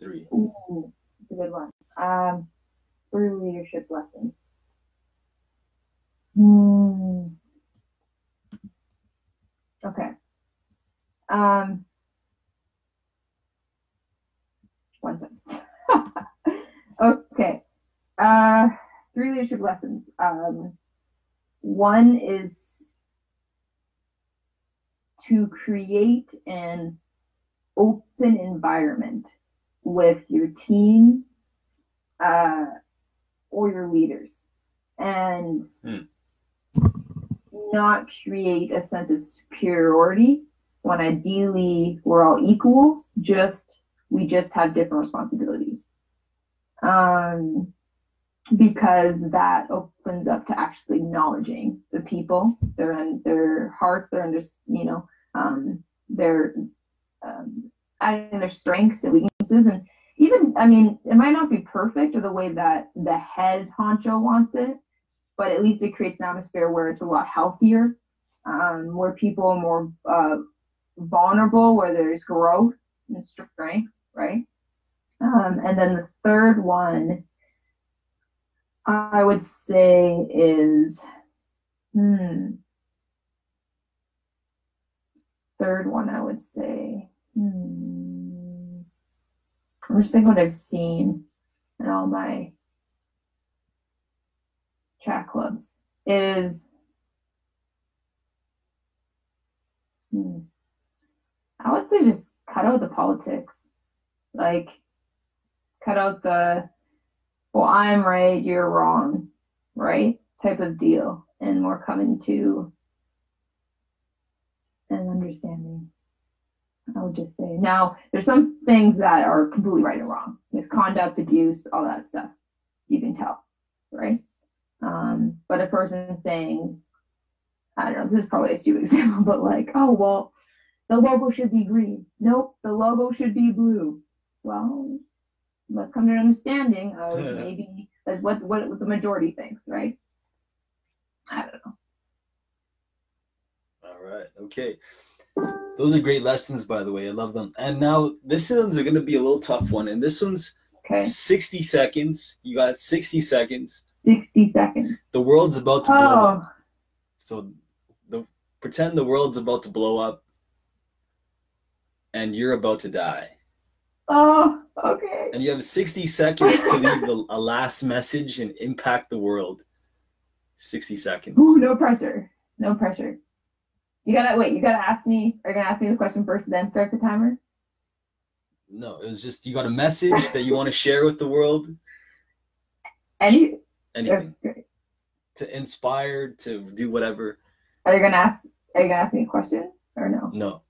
Three. Ooh, it's a good one. Um, three leadership lessons. Hmm. Okay. Um, one second. okay. Uh, three leadership lessons. Um, one is to create an open environment with your team uh, or your leaders and Hmm. not create a sense of superiority when ideally we're all equals just we just have different responsibilities um, because that opens up to actually acknowledging the people. Their their hearts their under you know um, their um, adding their strengths and weaknesses. And even i mean it might not be perfect or the way that the head honcho wants it but at least it creates an atmosphere where it's a lot healthier um, where people are more uh, vulnerable where there's growth and strength right? Um, and then the third one i would say is hmm third one i would say hmm i'm just thinking what i've seen in all my chat clubs is hmm, I would say just cut out the politics. Like cut out the well, I'm right, you're wrong, right? Type of deal. And more coming to an understanding. I would just say now there's some things that are completely right and wrong. Misconduct, abuse, all that stuff. You can tell, right? Um, but a person saying, I don't know, this is probably a stupid example, but like, oh, well, the logo should be green. Nope, the logo should be blue. Well, come to an understanding of maybe that's what, what the majority thinks, right? I don't know. All right. Okay. Those are great lessons, by the way. I love them. And now this one's going to be a little tough one. And this one's Okay, 60 seconds. You got 60 seconds. 60 seconds. The world's about to blow up. Oh, So the pretend the world's about to blow up and you're about to die. Oh, okay. And you have 60 seconds to leave a, a last message and impact the world. 60 seconds. Ooh, no pressure. No pressure. You gotta wait. You gotta ask me. Are you gonna ask me the question first, then start the timer? No, it was just you got a message that you want to share with the world. Any? Anything okay. to inspire, to do whatever. Are you gonna ask? Are you gonna ask me a question or no? No,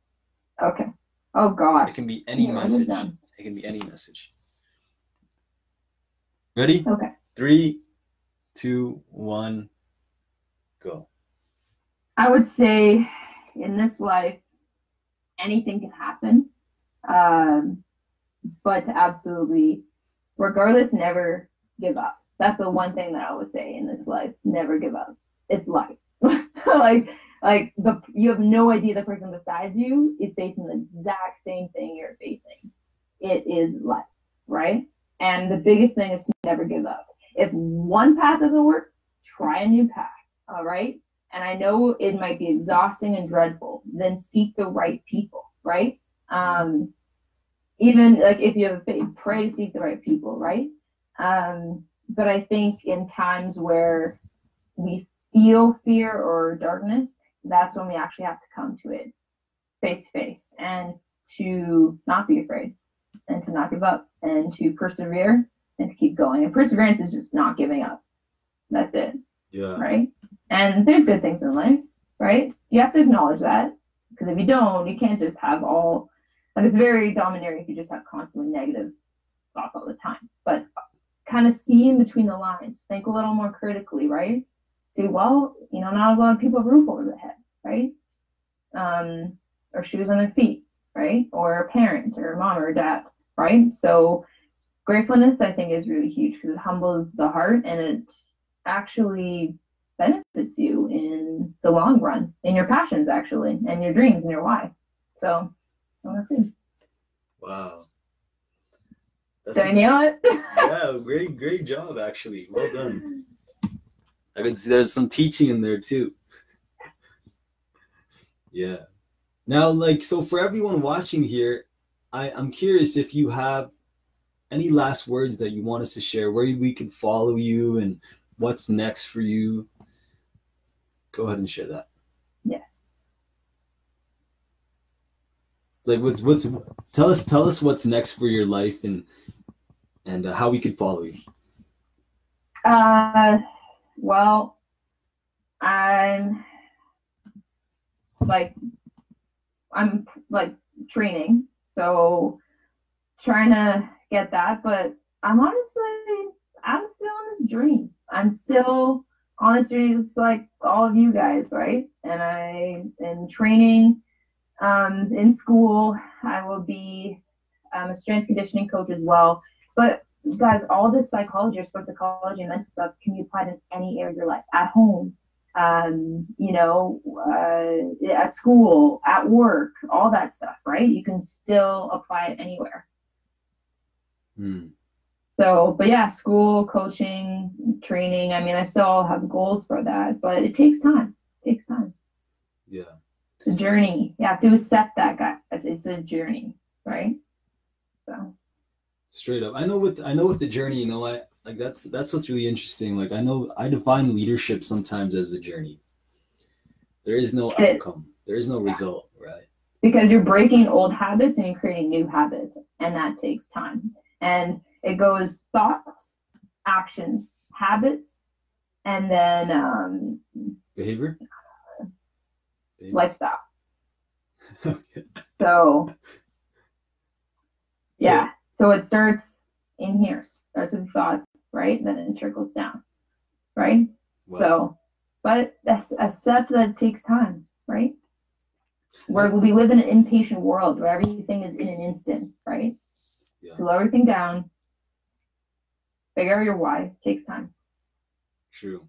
Okay. Oh god. it can be any Yeah, message. It can be any message. Ready? Okay. Three, two, one, go. I would say in this life, anything can happen. Um, but to absolutely, regardless, never give up. That's the one thing that I would say in this life. Never give up. It's life. like, like the you have no idea the person beside you is facing the exact same thing you're facing. It is life, right? And the biggest thing is to never give up. If one path doesn't work, try a new path. All right. And I know it might be exhausting and dreadful. Then seek the right people, right? Um, even like if you have a faith, pray to seek the right people, right? Um, but I think in times where we feel fear or darkness, that's when we actually have to come to it face to face and to not be afraid and to not give up and to persevere and to keep going. And perseverance is just not giving up. That's it. Yeah. Right. And there's good things in life, right? You have to acknowledge that because if you don't, you can't just have all like it's very domineering if you just have constantly negative thoughts all the time. But kind of see in between the lines, think a little more critically, right? See, well, you know, not a lot of people have roof over their head, right? Um, or shoes on their feet, right? Or a parent or a mom or a dad, right? So gratefulness, I think, is really huge because it humbles the heart and it actually benefits you in the long run, in your passions, actually, and your dreams and your why. So that's it. Wow. That's Did I nail it? yeah, great, great job, actually. Well done. I can see there's some teaching in there too. yeah. Now, like, so for everyone watching here, I, I'm curious if you have any last words that you want us to share, where we can follow you and what's next for you. Go ahead and share that. Yeah. Like, what's what's tell us tell us what's next for your life and and uh, how we can follow you. Uh, well, I'm like I'm like training, so trying to get that. But I'm honestly, I'm still on this dream. I'm still journey, just like all of you guys, right? And I am training um, in school. I will be um, a strength conditioning coach as well. But guys, all this psychology or sports psychology and mental stuff can be applied in any area of your life, at home, um, you know, uh, at school, at work, all that stuff, right? You can still apply it anywhere. Hmm. So, but yeah, school, coaching, training. I mean, I still have goals for that, but it takes time. It takes time. Yeah. It's a journey. You have to accept that, guys. It's a journey, right? So. Straight up. I know with I know with the journey, you know, I like that's that's what's really interesting. Like I know I define leadership sometimes as a journey. There is no it, outcome. There is no yeah. result, right? Because you're breaking old habits and you're creating new habits, and that takes time. And it goes thoughts, actions, habits, and then um, behavior, behavior. lifestyle. okay. So, yeah. So it starts in here, starts with thoughts, right? Then it trickles down, right? Wow. So, but that's accept that it takes time, right? Where we live in an impatient world where everything is in an instant, right? Yeah. Slow everything down, figure out your why, takes time. True.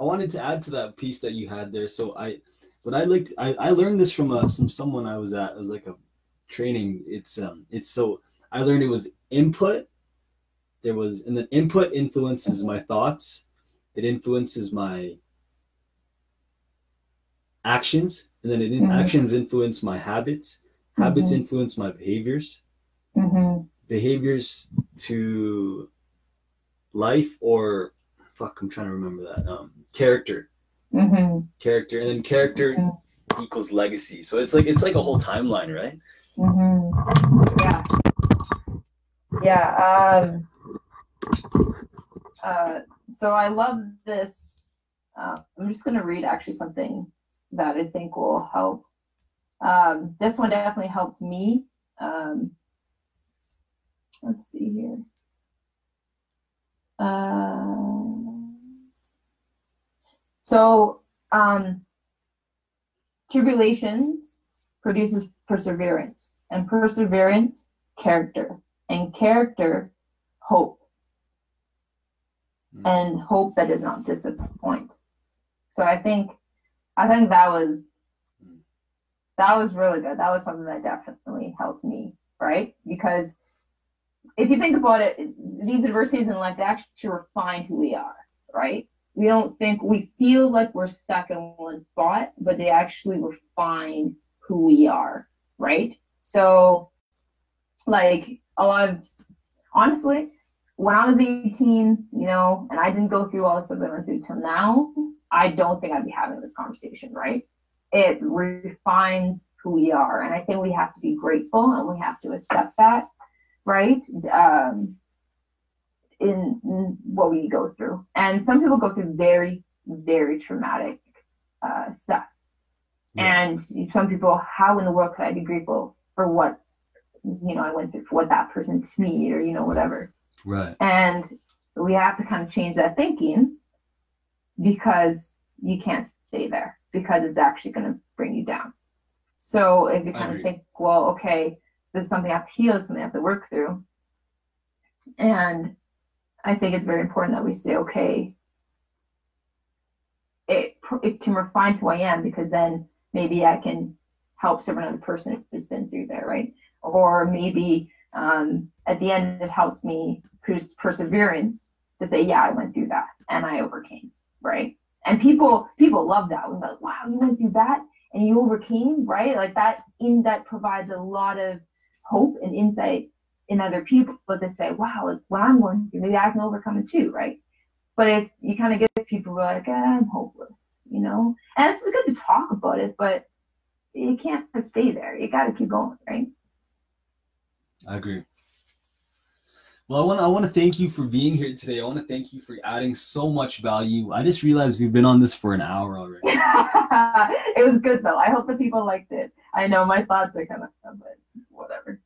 I wanted to add to that piece that you had there. So I, what I liked, I, I learned this from uh, some someone I was at. It was like a training. It's um, it's so I learned it was input. There was, and then input influences my thoughts. It influences my actions, and then it mm-hmm. actions influence my habits. Habits mm-hmm. influence my behaviors. Mm-hmm. Behaviors to life or fuck, I'm trying to remember that. Um, character. Mm-hmm. Character, and then character mm-hmm. equals legacy. So it's like it's like a whole timeline, right? Mm-hmm. Yeah. Yeah. Um, uh, so I love this. Uh, I'm just going to read actually something that I think will help. Um, this one definitely helped me. Um, let's see here. Uh, so, um, tribulations produces perseverance, and perseverance, character, and character hope. Mm. and hope that does not disappoint. So i think i think that was mm. that was really good. That was something that definitely helped me right? Because if you think about it these adversities in life they actually refine who we are, right? We don't think we feel like we're stuck in one spot, but they actually refine who we are, right? So, like a lot of honestly, when I was 18, you know, and I didn't go through all the stuff I went through till now, I don't think I'd be having this conversation, right? It refines who we are. And I think we have to be grateful and we have to accept that, right? Um, in, in what we go through. And some people go through very, very traumatic uh, stuff. Yeah. And some people, how in the world could I be grateful for what, you know, I went through, for what that person to me, or, you know, whatever. Right. And we have to kind of change that thinking because you can't stay there because it's actually going to bring you down. So if you kind of think, well, okay, this is something I have to heal, it's something I have to work through. And I think it's very important that we say, okay, it it can refine who I am because then maybe I can help some other person who's been through there, right? Or maybe um, at the end it helps me perseverance to say, yeah, I went through that and I overcame, right? And people people love that. We're like, wow, you went through that and you overcame, right? Like that in that provides a lot of hope and insight in other people but to say, wow, like what I'm going through, maybe I can overcome it too, right? But if you kind of get people who are like, eh, I'm hopeless, you know, and it's good to talk about it, but you can't stay there. You got to keep going, right? I agree. Well, I want I want to thank you for being here today. I want to thank you for adding so much value. I just realized we've been on this for an hour already. it was good though. I hope the people liked it. I know my thoughts are kind of, but whatever.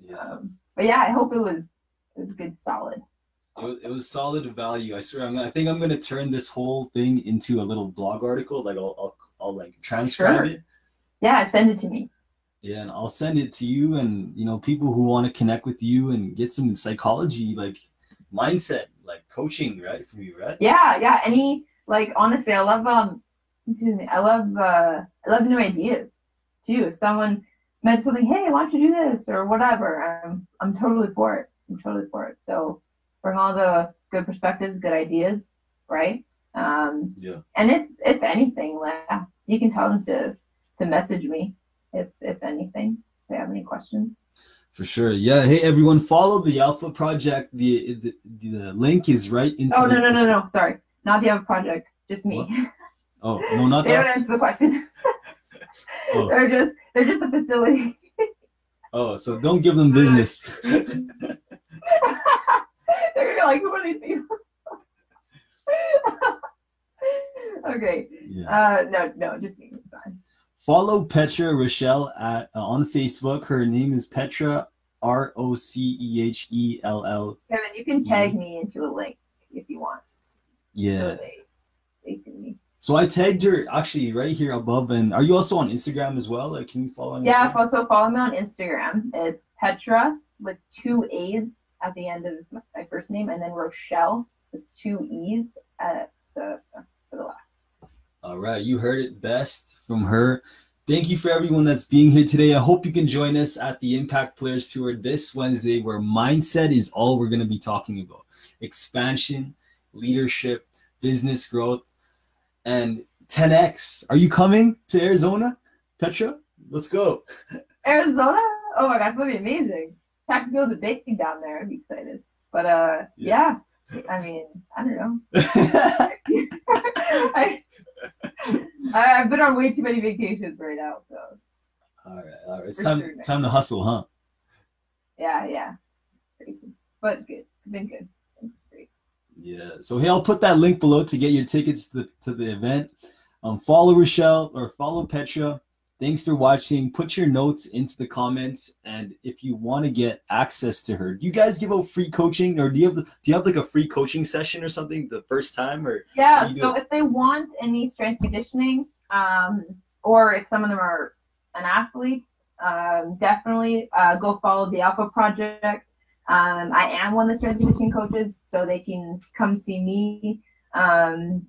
Yeah. Um, but yeah, I hope it was it was good, solid. It was, it was solid value. I swear. I'm, I think I'm gonna turn this whole thing into a little blog article. Like I'll I'll, I'll like transcribe sure. it. Yeah, send it to me. Yeah, and I'll send it to you, and you know, people who want to connect with you and get some psychology, like mindset, like coaching, right, from you, right? Yeah, yeah. Any like honestly, I love um, excuse me, I love uh, I love new ideas too. If someone mentions something, hey, why don't you do this or whatever, I'm I'm totally for it. I'm totally for it. So bring all the good perspectives, good ideas, right? Um, yeah. And if if anything, like, you can tell them to to message me if if anything, if they have any questions. For sure. Yeah. Hey, everyone, follow the Alpha Project. The the, the link is right into. Oh no no no no! Sorry, not the Alpha Project. Just me. What? Oh no, not they that. don't answer the question. oh. They're just they're just a facility. oh, so don't give them business. they're gonna be like, who are these people? okay. Yeah. Uh, no, no, just me. It's fine. Follow Petra Rochelle at uh, on Facebook. Her name is Petra R O C E H E L L. Kevin, you can tag me into a link if you want. Yeah. So, they, they so I tagged her actually right here above. And are you also on Instagram as well? Like, can you follow? On yeah, also follow me on Instagram. It's Petra with two A's at the end of my first name, and then Rochelle with two E's at the to the left. All right, you heard it best from her. Thank you for everyone that's being here today. I hope you can join us at the Impact Players Tour this Wednesday, where mindset is all we're going to be talking about expansion, leadership, business growth, and 10x. Are you coming to Arizona, Petra? Let's go. Arizona? Oh my gosh, that'd be amazing. Track and field baking down there. I'd be excited. But uh, yeah. yeah. I mean, I don't know. I, I, have been on way too many vacations right now, so. All right, all right. It's For time sure, time to hustle, huh? Yeah, yeah. Crazy. But good. Been good. Yeah. So hey, I'll put that link below to get your tickets to the, to the event. Um, follow Rochelle or follow Petra. Thanks for watching. Put your notes into the comments, and if you want to get access to her, do you guys give out free coaching, or do you have do you have like a free coaching session or something the first time, or yeah? So if they want any strength conditioning, um, or if some of them are an athlete, um, definitely uh, go follow the Alpha Project. Um, I am one of the strength conditioning coaches, so they can come see me. Um,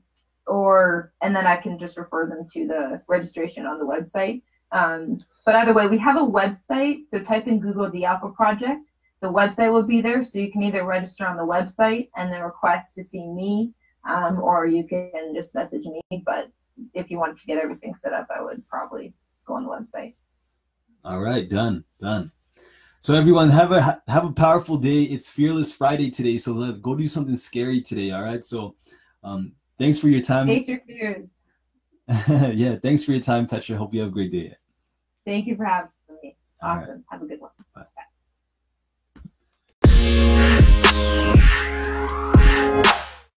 or and then I can just refer them to the registration on the website. Um, but either way, we have a website, so type in Google the Alpha Project, the website will be there, so you can either register on the website and then request to see me, um, or you can just message me. But if you want to get everything set up, I would probably go on the website. All right, done, done. So everyone, have a have a powerful day. It's Fearless Friday today, so let go do something scary today. All right. So, um, thanks for your time. Your fears. yeah, thanks for your time, Petra. Hope you have a great day. Thank you for having me. Awesome. Right. Have a good one. Bye. Bye.